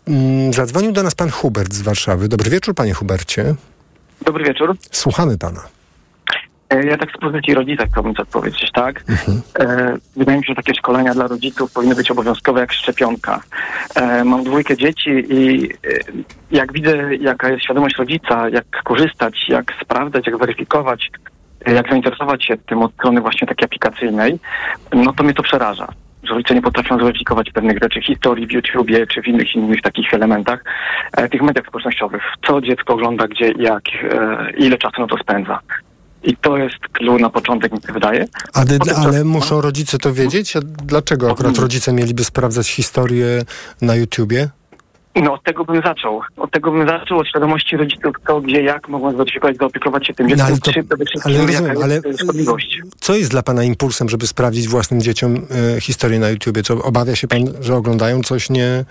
Mm, Zadzwonił do nas pan Hubert z Warszawy. Dobry wieczór, panie Hubercie. Dobry wieczór. Słuchamy pana. E, Ja tak z pozycji rodzica chciałbym coś powiedzieć, tak? E, wydaje mi się, że takie szkolenia dla rodziców powinny być obowiązkowe jak szczepionka. E, mam dwójkę dzieci i e, jak widzę, jaka jest świadomość rodzica, jak korzystać, jak sprawdzać, jak weryfikować, jak zainteresować się tym od strony właśnie takiej aplikacyjnej, no to mnie to przeraża. Że rodzice nie potrafią zweryfikować pewnych rzeczy, historii w YouTubie czy w innych innych takich elementach, e, tych mediach społecznościowych. Co dziecko ogląda, gdzie, jak, e, ile czasu na to spędza. I to jest clue na początek, mi się wydaje. Ale, to- muszą rodzice to wiedzieć? A dlaczego akurat rodzice mieliby sprawdzać historię na YouTubie? No od tego bym zaczął. Od tego bym zaczął, od świadomości rodziców, kto, gdzie, jak mogą zweryfikować, zaopiekować się tym dzieckiem. No, ale to- przede wszystkim, ale jaka rozumiem, jest ale- szkodliwość. Co jest dla pana impulsem, żeby sprawdzić własnym dzieciom e, historię na YouTubie? Co, obawia się pan, że oglądają coś nie...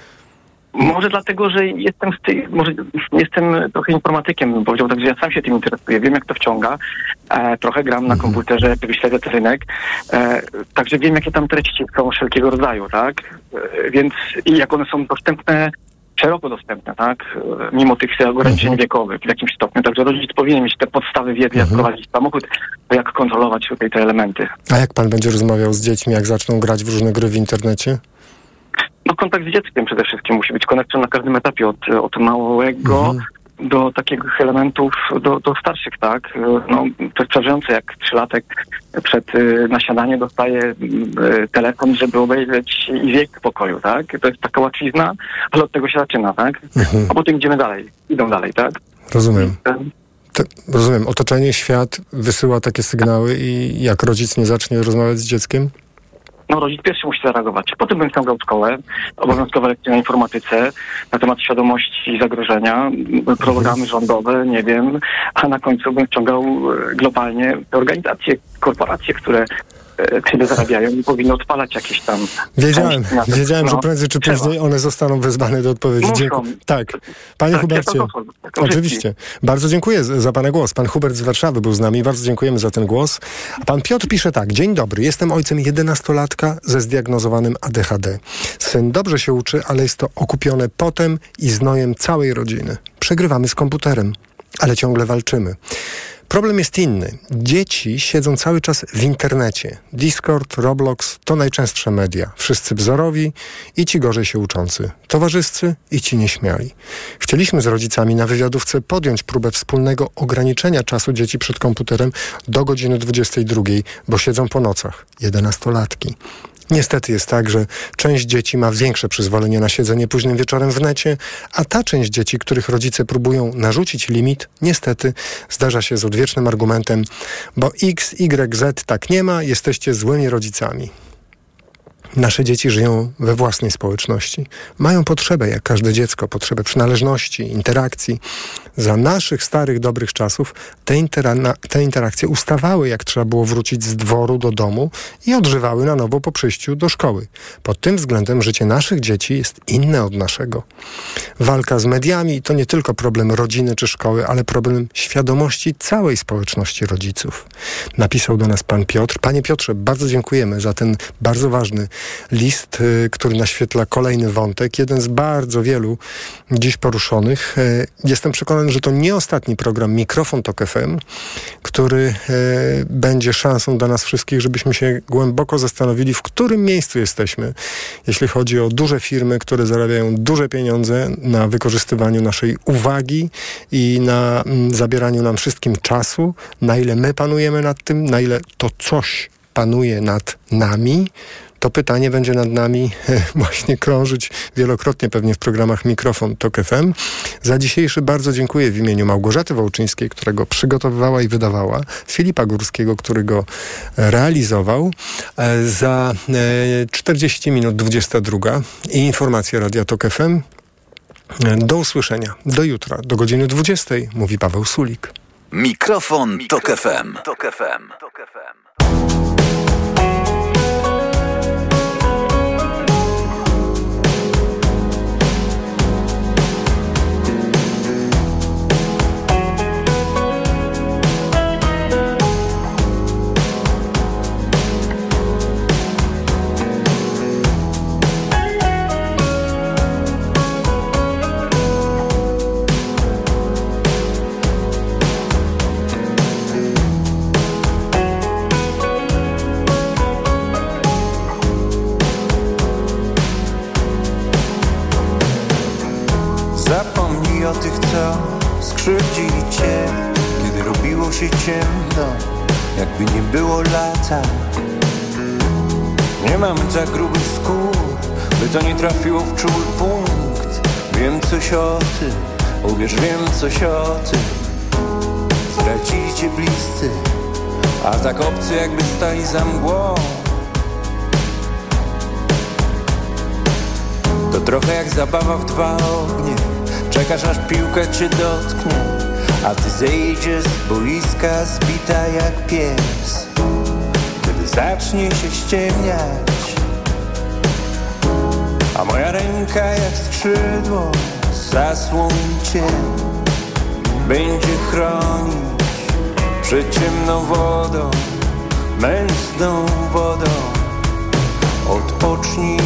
Może dlatego, że jestem może jestem trochę informatykiem, bym powiedział, także ja sam się tym interesuję, wiem jak to wciąga, e, trochę gram na komputerze, śledzę ten rynek, e, także wiem jakie tam treści są wszelkiego rodzaju, tak, e, więc i jak one są dostępne, szeroko dostępne, tak, mimo tych ograniczeń wiekowych w jakimś stopniu, także rodzic powinien mieć te podstawy wiedzy, jak prowadzić samochód, jak kontrolować tutaj te elementy. A jak pan będzie rozmawiał z dziećmi, jak zaczną grać w różne gry w internecie? No kontakt z dzieckiem przede wszystkim musi być konekcją na każdym etapie, od, od małego do takich elementów, do, do starszych, tak? No, to jest przerażające, jak trzylatek przed y, na śniadanie dostaje y, telefon, żeby obejrzeć i wiek w pokoju, tak? To jest taka łatwizna, ale od tego się zaczyna, tak? A potem idziemy dalej, idą dalej, tak? Rozumiem. To, rozumiem. Otoczenie, świat wysyła takie sygnały i jak rodzic nie zacznie rozmawiać z dzieckiem? No rodzic pierwszy musi zareagować. Potem bym ściągał szkołę, obowiązkowe lekcje na informatyce na temat świadomości zagrożenia, programy rządowe, nie wiem, a na końcu bym ściągał e, globalnie te organizacje, korporacje, które tyle zarabiają i powinny odpalać jakieś tam... Wiedziałem, wiedziałem, że No, prędzej czy trzeba. później one zostaną wezwane do odpowiedzi. Dziękuję. Tak. Panie Tak, Hubercie, jak to oczywiście. Bardzo dziękuję za Pana głos. Pan Hubert z Warszawy był z nami. Bardzo dziękujemy za ten głos. A Pan Piotr pisze tak. Dzień dobry. Jestem ojcem 11-latka ze zdiagnozowanym ADHD. Syn dobrze się uczy, ale jest to okupione potem i znojem całej rodziny. Przegrywamy z komputerem, ale ciągle walczymy. Problem jest inny. Dzieci siedzą cały czas w internecie. Discord, Roblox to najczęstsze media. Wszyscy wzorowi i ci gorzej się uczący. Towarzyscy i ci nieśmiali. Chcieliśmy z rodzicami na wywiadówce podjąć próbę wspólnego ograniczenia czasu dzieci przed komputerem do godziny 22, bo siedzą po nocach. Jedenastolatki. Niestety jest tak, że część dzieci ma większe przyzwolenie na siedzenie późnym wieczorem w necie, a ta część dzieci, których rodzice próbują narzucić limit, niestety zdarza się z odwiecznym argumentem, bo X, Y, Z tak nie ma, jesteście złymi rodzicami. Nasze dzieci żyją we własnej społeczności. Mają potrzebę, jak każde dziecko, potrzebę przynależności, interakcji. Za naszych starych, dobrych czasów te, intera- te interakcje ustawały, jak trzeba było wrócić z dworu do domu i odżywały na nowo po przyjściu do szkoły. Pod tym względem życie naszych dzieci jest inne od naszego. Walka z mediami to nie tylko problem rodziny czy szkoły, ale problem świadomości całej społeczności rodziców. Napisał do nas pan Piotr. Panie Piotrze, bardzo dziękujemy za ten bardzo ważny list, y, który naświetla kolejny wątek, jeden z bardzo wielu dziś poruszonych. Y, Jestem przekonany, że to nie ostatni program Mikrofon Tok FM, który y, będzie szansą dla nas wszystkich, żebyśmy się głęboko zastanowili, w którym miejscu jesteśmy, jeśli chodzi o duże firmy, które zarabiają duże pieniądze na wykorzystywaniu naszej uwagi i na mm, zabieraniu nam wszystkim czasu, na ile my panujemy nad tym, na ile to coś panuje nad nami, to pytanie będzie nad nami właśnie krążyć wielokrotnie pewnie w programach Mikrofon Tok FM. Za dzisiejszy bardzo dziękuję w imieniu Małgorzaty Wołczyńskiej, która go przygotowywała i wydawała, Filipa Górskiego, który go e, realizował. E, Za e, 40 minut 22 i informacje Radia Tok FM. E, Do usłyszenia. Do jutra, do godziny 20, mówi Paweł Sulik. Mikrofon, Tok FM. Tok FM. Zapomnij o tych, co skrzywdzili cię Kiedy robiło się ciemno Jakby nie było lata. Nie mamy za grubych skór By to nie trafiło w czuły punkt. Wiem coś o tym Uwierz, wiem coś o tym. Stracili bliscy A tak obcy jakby stali za mgłą. To trochę jak zabawa w dwa ognie Czekasz aż piłkę cię dotknie A ty zejdziesz z boiska zbita jak pies. Kiedy zacznie się ściemniać A moja ręka jak skrzydło zasłoni cię Będzie chronić przed ciemną wodą Mętną wodą. Odpocznij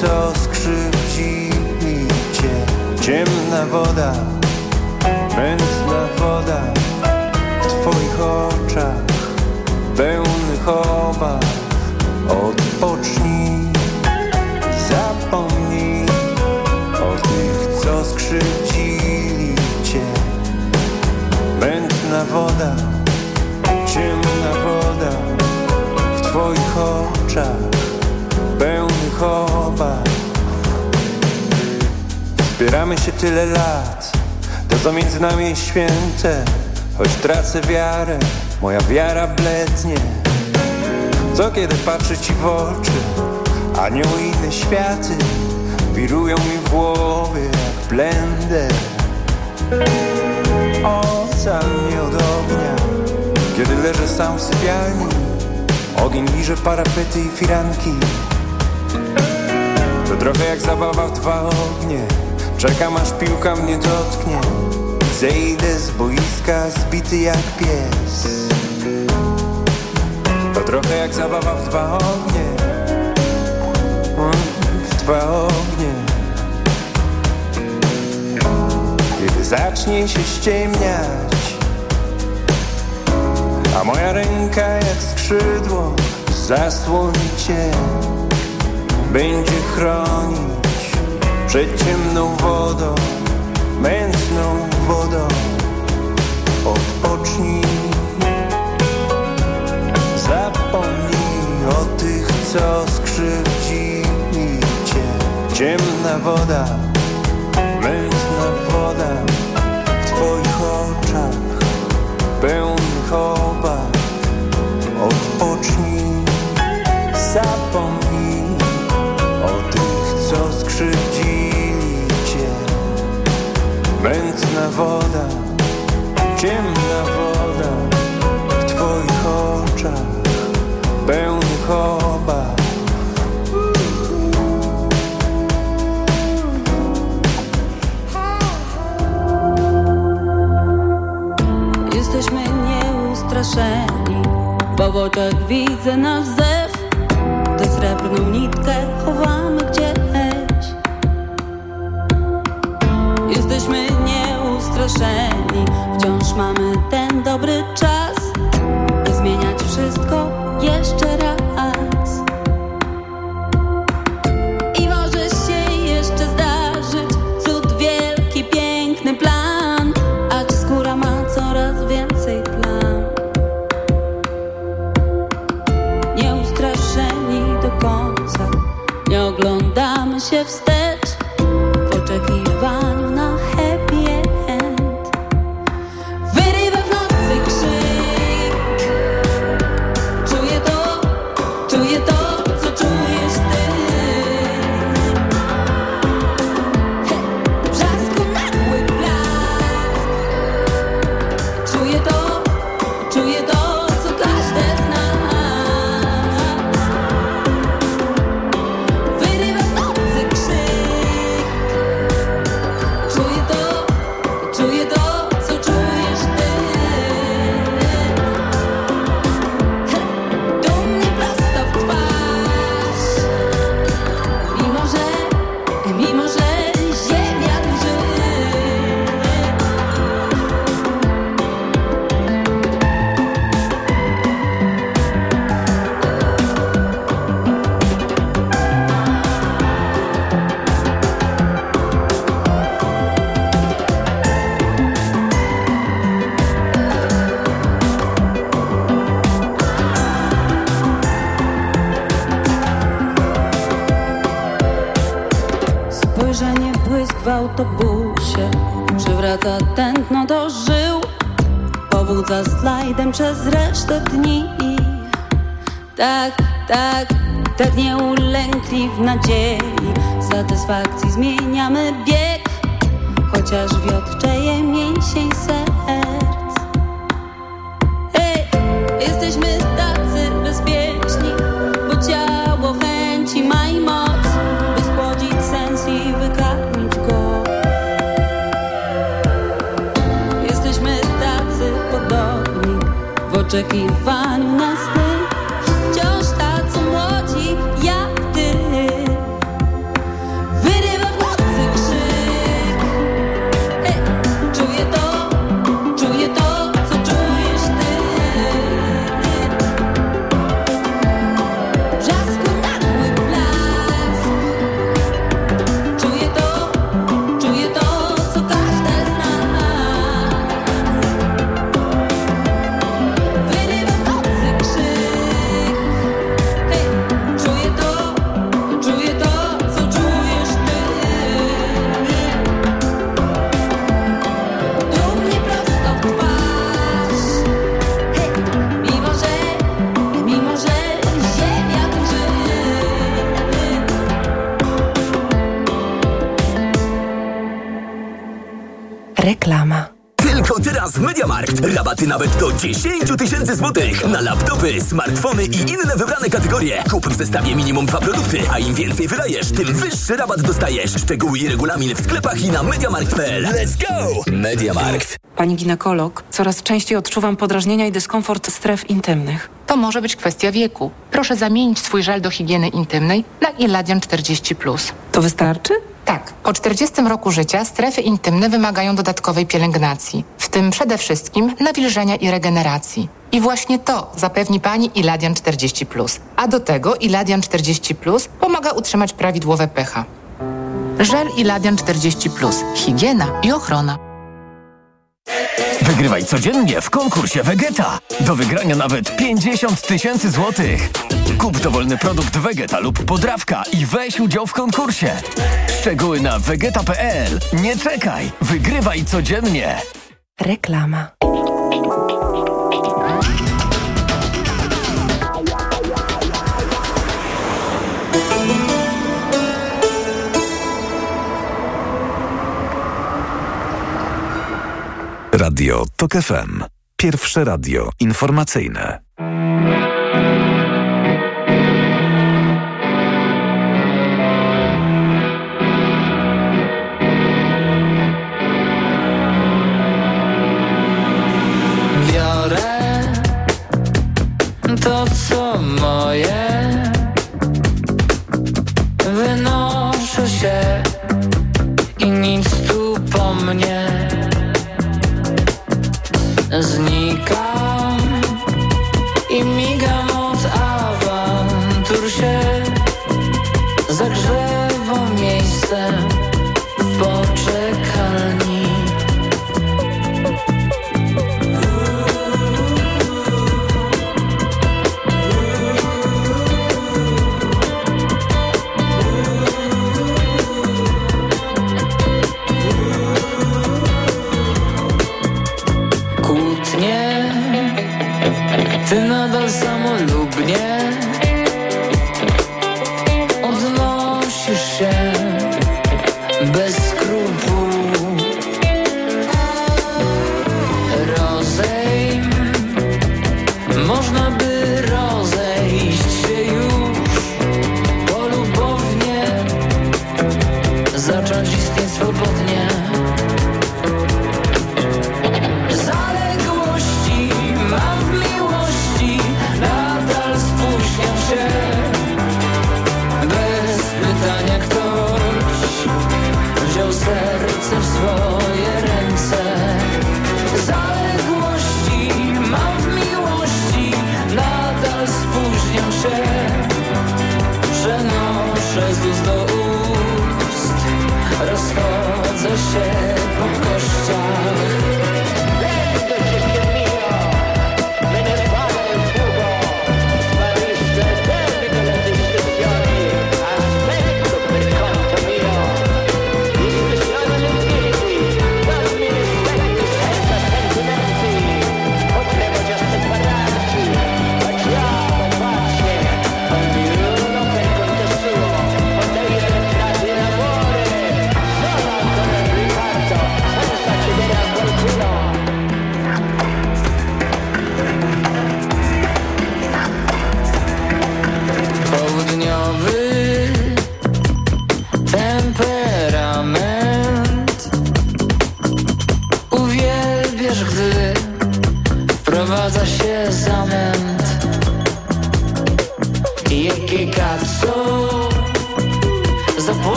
co skrzywdzili cię. Ciemna woda, mętna Zbieramy się tyle lat To co między nami jest święte. Choć tracę wiarę Moja wiara blednie. Co kiedy patrzę ci w oczy Anioły i inne światy Wirują mi w głowie jak blender Ocal mnie od ognia Kiedy leżę sam w sypialni. Ogień liże parapety i firanki. To trochę jak zabawa w dwa ognie Czekam aż piłka mnie dotknie. Zejdę z boiska zbity jak pies. To trochę jak zabawa w dwa ognie. W dwa ognie. Kiedy zacznie się ściemniać A moja ręka jak skrzydło zasłoni cię. Będzie chronić przed ciemną wodą Mętną wodą Odpocznij. Zapomnij o tych, co skrzywdzili cię. Ciemna woda, mętna woda W twoich oczach. Pełnych obaw Odpocznij, zapomnij o tych, co skrzywdzili Mętna woda, ciemna woda w twoich oczach pełnych obaw Jesteśmy nieustraszeni, bo w oczach widzę nasz zew. Tę srebrną nitkę chowamy wciąż mamy ten dobry czas, autobusie. Przywraca tętno do żył Powódza slajdem przez resztę dni. Tak tak, tak nieulękli w nadziei. Satysfakcji zmieniamy bieg Chociaż wiotczeje mięsień serc W oczekiwaniu Rabaty nawet do 10 tysięcy złotych na laptopy, smartfony i inne wybrane kategorie. Kup w zestawie minimum dwa produkty, a im więcej wydajesz, tym wyższy rabat dostajesz. Szczegóły i regulamin w sklepach i na mediamarkt.pl. Let's go! Mediamarkt. Pani ginekolog, coraz częściej odczuwam podrażnienia i dyskomfort stref intymnych. To może być kwestia wieku. Proszę zamienić swój żel do higieny intymnej na Iladian 40. To wystarczy? Tak. Po 40 roku życia strefy intymne wymagają dodatkowej pielęgnacji, w tym przede wszystkim nawilżenia i regeneracji. I właśnie to zapewni Pani Iladian 40. A do tego Iladian 40 pomaga utrzymać prawidłowe pH. Żel Iladian 40. Higiena i ochrona. Wygrywaj codziennie w konkursie Vegeta. Do wygrania nawet 50 tysięcy złotych. Kup dowolny produkt Vegeta lub podrawka i weź udział w konkursie. Szczegóły na vegeta.pl. Nie czekaj, wygrywaj codziennie. Reklama. Radio TOK FM. Pierwsze radio informacyjne. Mnie.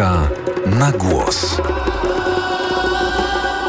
Książka na głos.